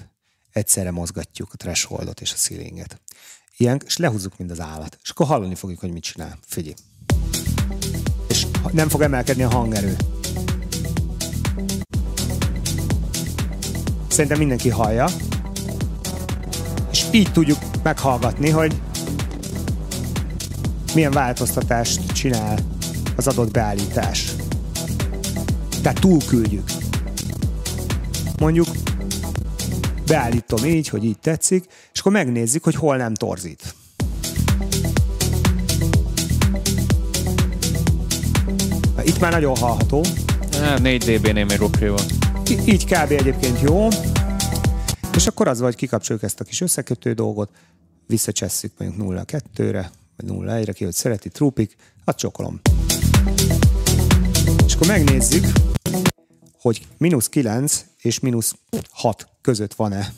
egyszerre mozgatjuk a thresholdot és a ceilinget. Ilyen, és lehúzzuk, mind az állat. És akkor hallani fogjuk, hogy mit csinál. Figyelj. És nem fog emelkedni a hangerő. Szerintem mindenki hallja. És így tudjuk meghallgatni, hogy milyen változtatást csinál az adott beállítás. Tehát túlküldjük. Mondjuk beállítom így, hogy így tetszik, és akkor megnézzük, hogy hol nem torzít. Itt már nagyon hallható. 4 dB-nél még oké van. Így kb. egyébként jó. És akkor az vagy, kikapcsoljuk ezt a kis összekötő dolgot, visszacsesszük mondjuk 0-2-re, vagy 0-1-re, ki hogy szereti, trúpik, hát csokolom. És akkor megnézzük, hogy mínusz 9 és mínusz 6 között van-e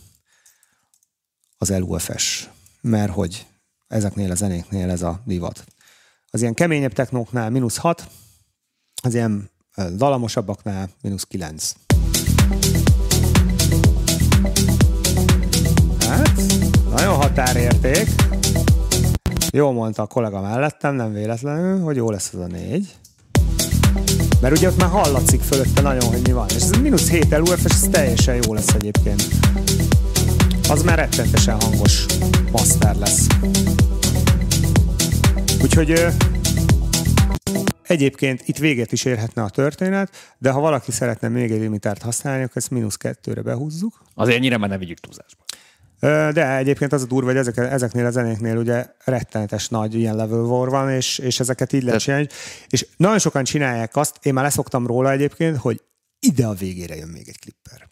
az LUFS, mert hogy ezeknél a zenéknél ez a divat. Az ilyen keményebb technóknál mínusz 6, az ilyen dalamosabbaknál mínusz 9. Hát, nagyon határérték. Jó mondta a kollega mellettem, nem véletlenül, hogy jó lesz az a négy. Mert ugye ott már hallatszik fölötte nagyon, hogy mi van. És ez a mínusz 7 LUF, és ez teljesen jó lesz egyébként. Az már rettentesen hangos master lesz. Úgyhogy Egyébként itt véget is érhetne a történet, de ha valaki szeretne még egy limitárt használni, akkor ezt mínusz kettőre behúzzuk. Azért ennyire már ne vigyük túlzásba. De egyébként az a durva, hogy ezek, ezeknél a zenéknél ugye rettenetes nagy ilyen level war van, és, és ezeket így lehet csinálni. És nagyon sokan csinálják azt, én már leszoktam róla egyébként, hogy ide a végére jön még egy klipper.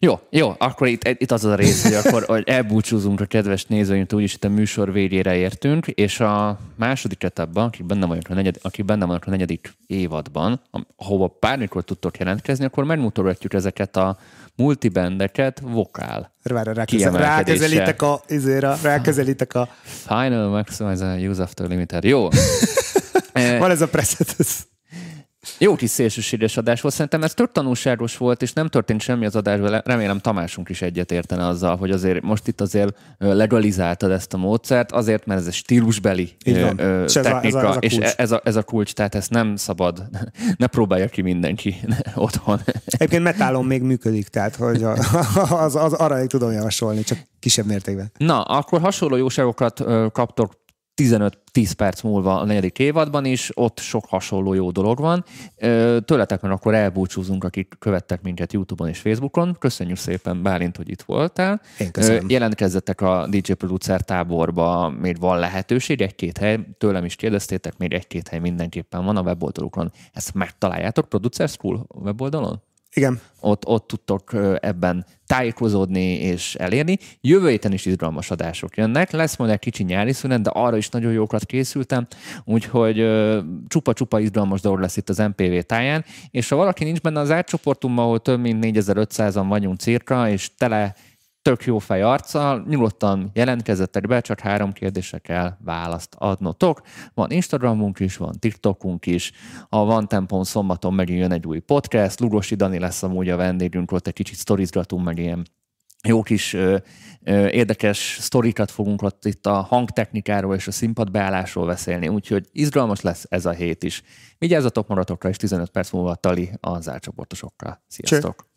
Jó, jó, akkor itt, itt az a rész, hogy akkor hogy elbúcsúzunk a kedves nézőinktől, úgyis itt a műsor végére értünk, és a második etapban, akik benne vannak a, negyed, akik benne vannak a negyedik évadban, ahova bármikor tudtok jelentkezni, akkor megmutogatjuk ezeket a multibandeket vokál. Várj, rákezelitek a, izére, rákezelitek a... Final Maximizer Use After Limited. Jó. *laughs* Van ez a preset. Jó kis szélsőséges adás volt, szerintem ez tök tanulságos volt, és nem történt semmi az adásban. Remélem Tamásunk is egyet értene azzal, hogy azért most itt azért legalizáltad ezt a módszert, azért, mert ez egy stílusbeli ö, és technika, ez a, ez a, és ez a, ez a kulcs, tehát ezt nem szabad, *laughs* ne próbálja ki mindenki *laughs* otthon. Egyébként metálon még működik, tehát hogy *laughs* az, az, arra tudom javasolni, csak kisebb mértékben. Na, akkor hasonló jóságokat kaptok 15-10 perc múlva a negyedik évadban is, ott sok hasonló jó dolog van. Tőletek meg akkor elbúcsúzunk, akik követtek minket YouTube-on és Facebookon. Köszönjük szépen, Bálint, hogy itt voltál. Én köszönöm. Jelentkezzetek a DJ Producer táborba, még van lehetőség, egy-két hely, tőlem is kérdeztétek, még egy-két hely mindenképpen van a weboldalukon. Ezt megtaláljátok Producer School weboldalon? Igen. Ott, ott tudtok ebben tájékozódni és elérni. Jövő héten is izgalmas adások jönnek. Lesz majd egy kicsi nyári szünet, de arra is nagyon jókat készültem, úgyhogy csupa-csupa izgalmas dolog lesz itt az MPV táján. És ha valaki nincs benne az átcsoportunkban, ahol több mint 4500-an vagyunk cirka, és tele tök jó fej arccal, nyugodtan jelentkezzetek be, csak három kérdésre kell választ adnotok. Van Instagramunk is, van TikTokunk is, a Van Tempon szombaton megint jön egy új podcast, Lugosi Dani lesz amúgy a vendégünk, ott egy kicsit sztorizgatunk, meg ilyen jó kis ö, ö, érdekes sztorikat fogunk ott itt a hangtechnikáról és a színpadbeállásról beszélni, úgyhogy izgalmas lesz ez a hét is. Vigyázzatok maratokra, és 15 perc múlva tali az átcsoportosokkal. Sziasztok! Cső.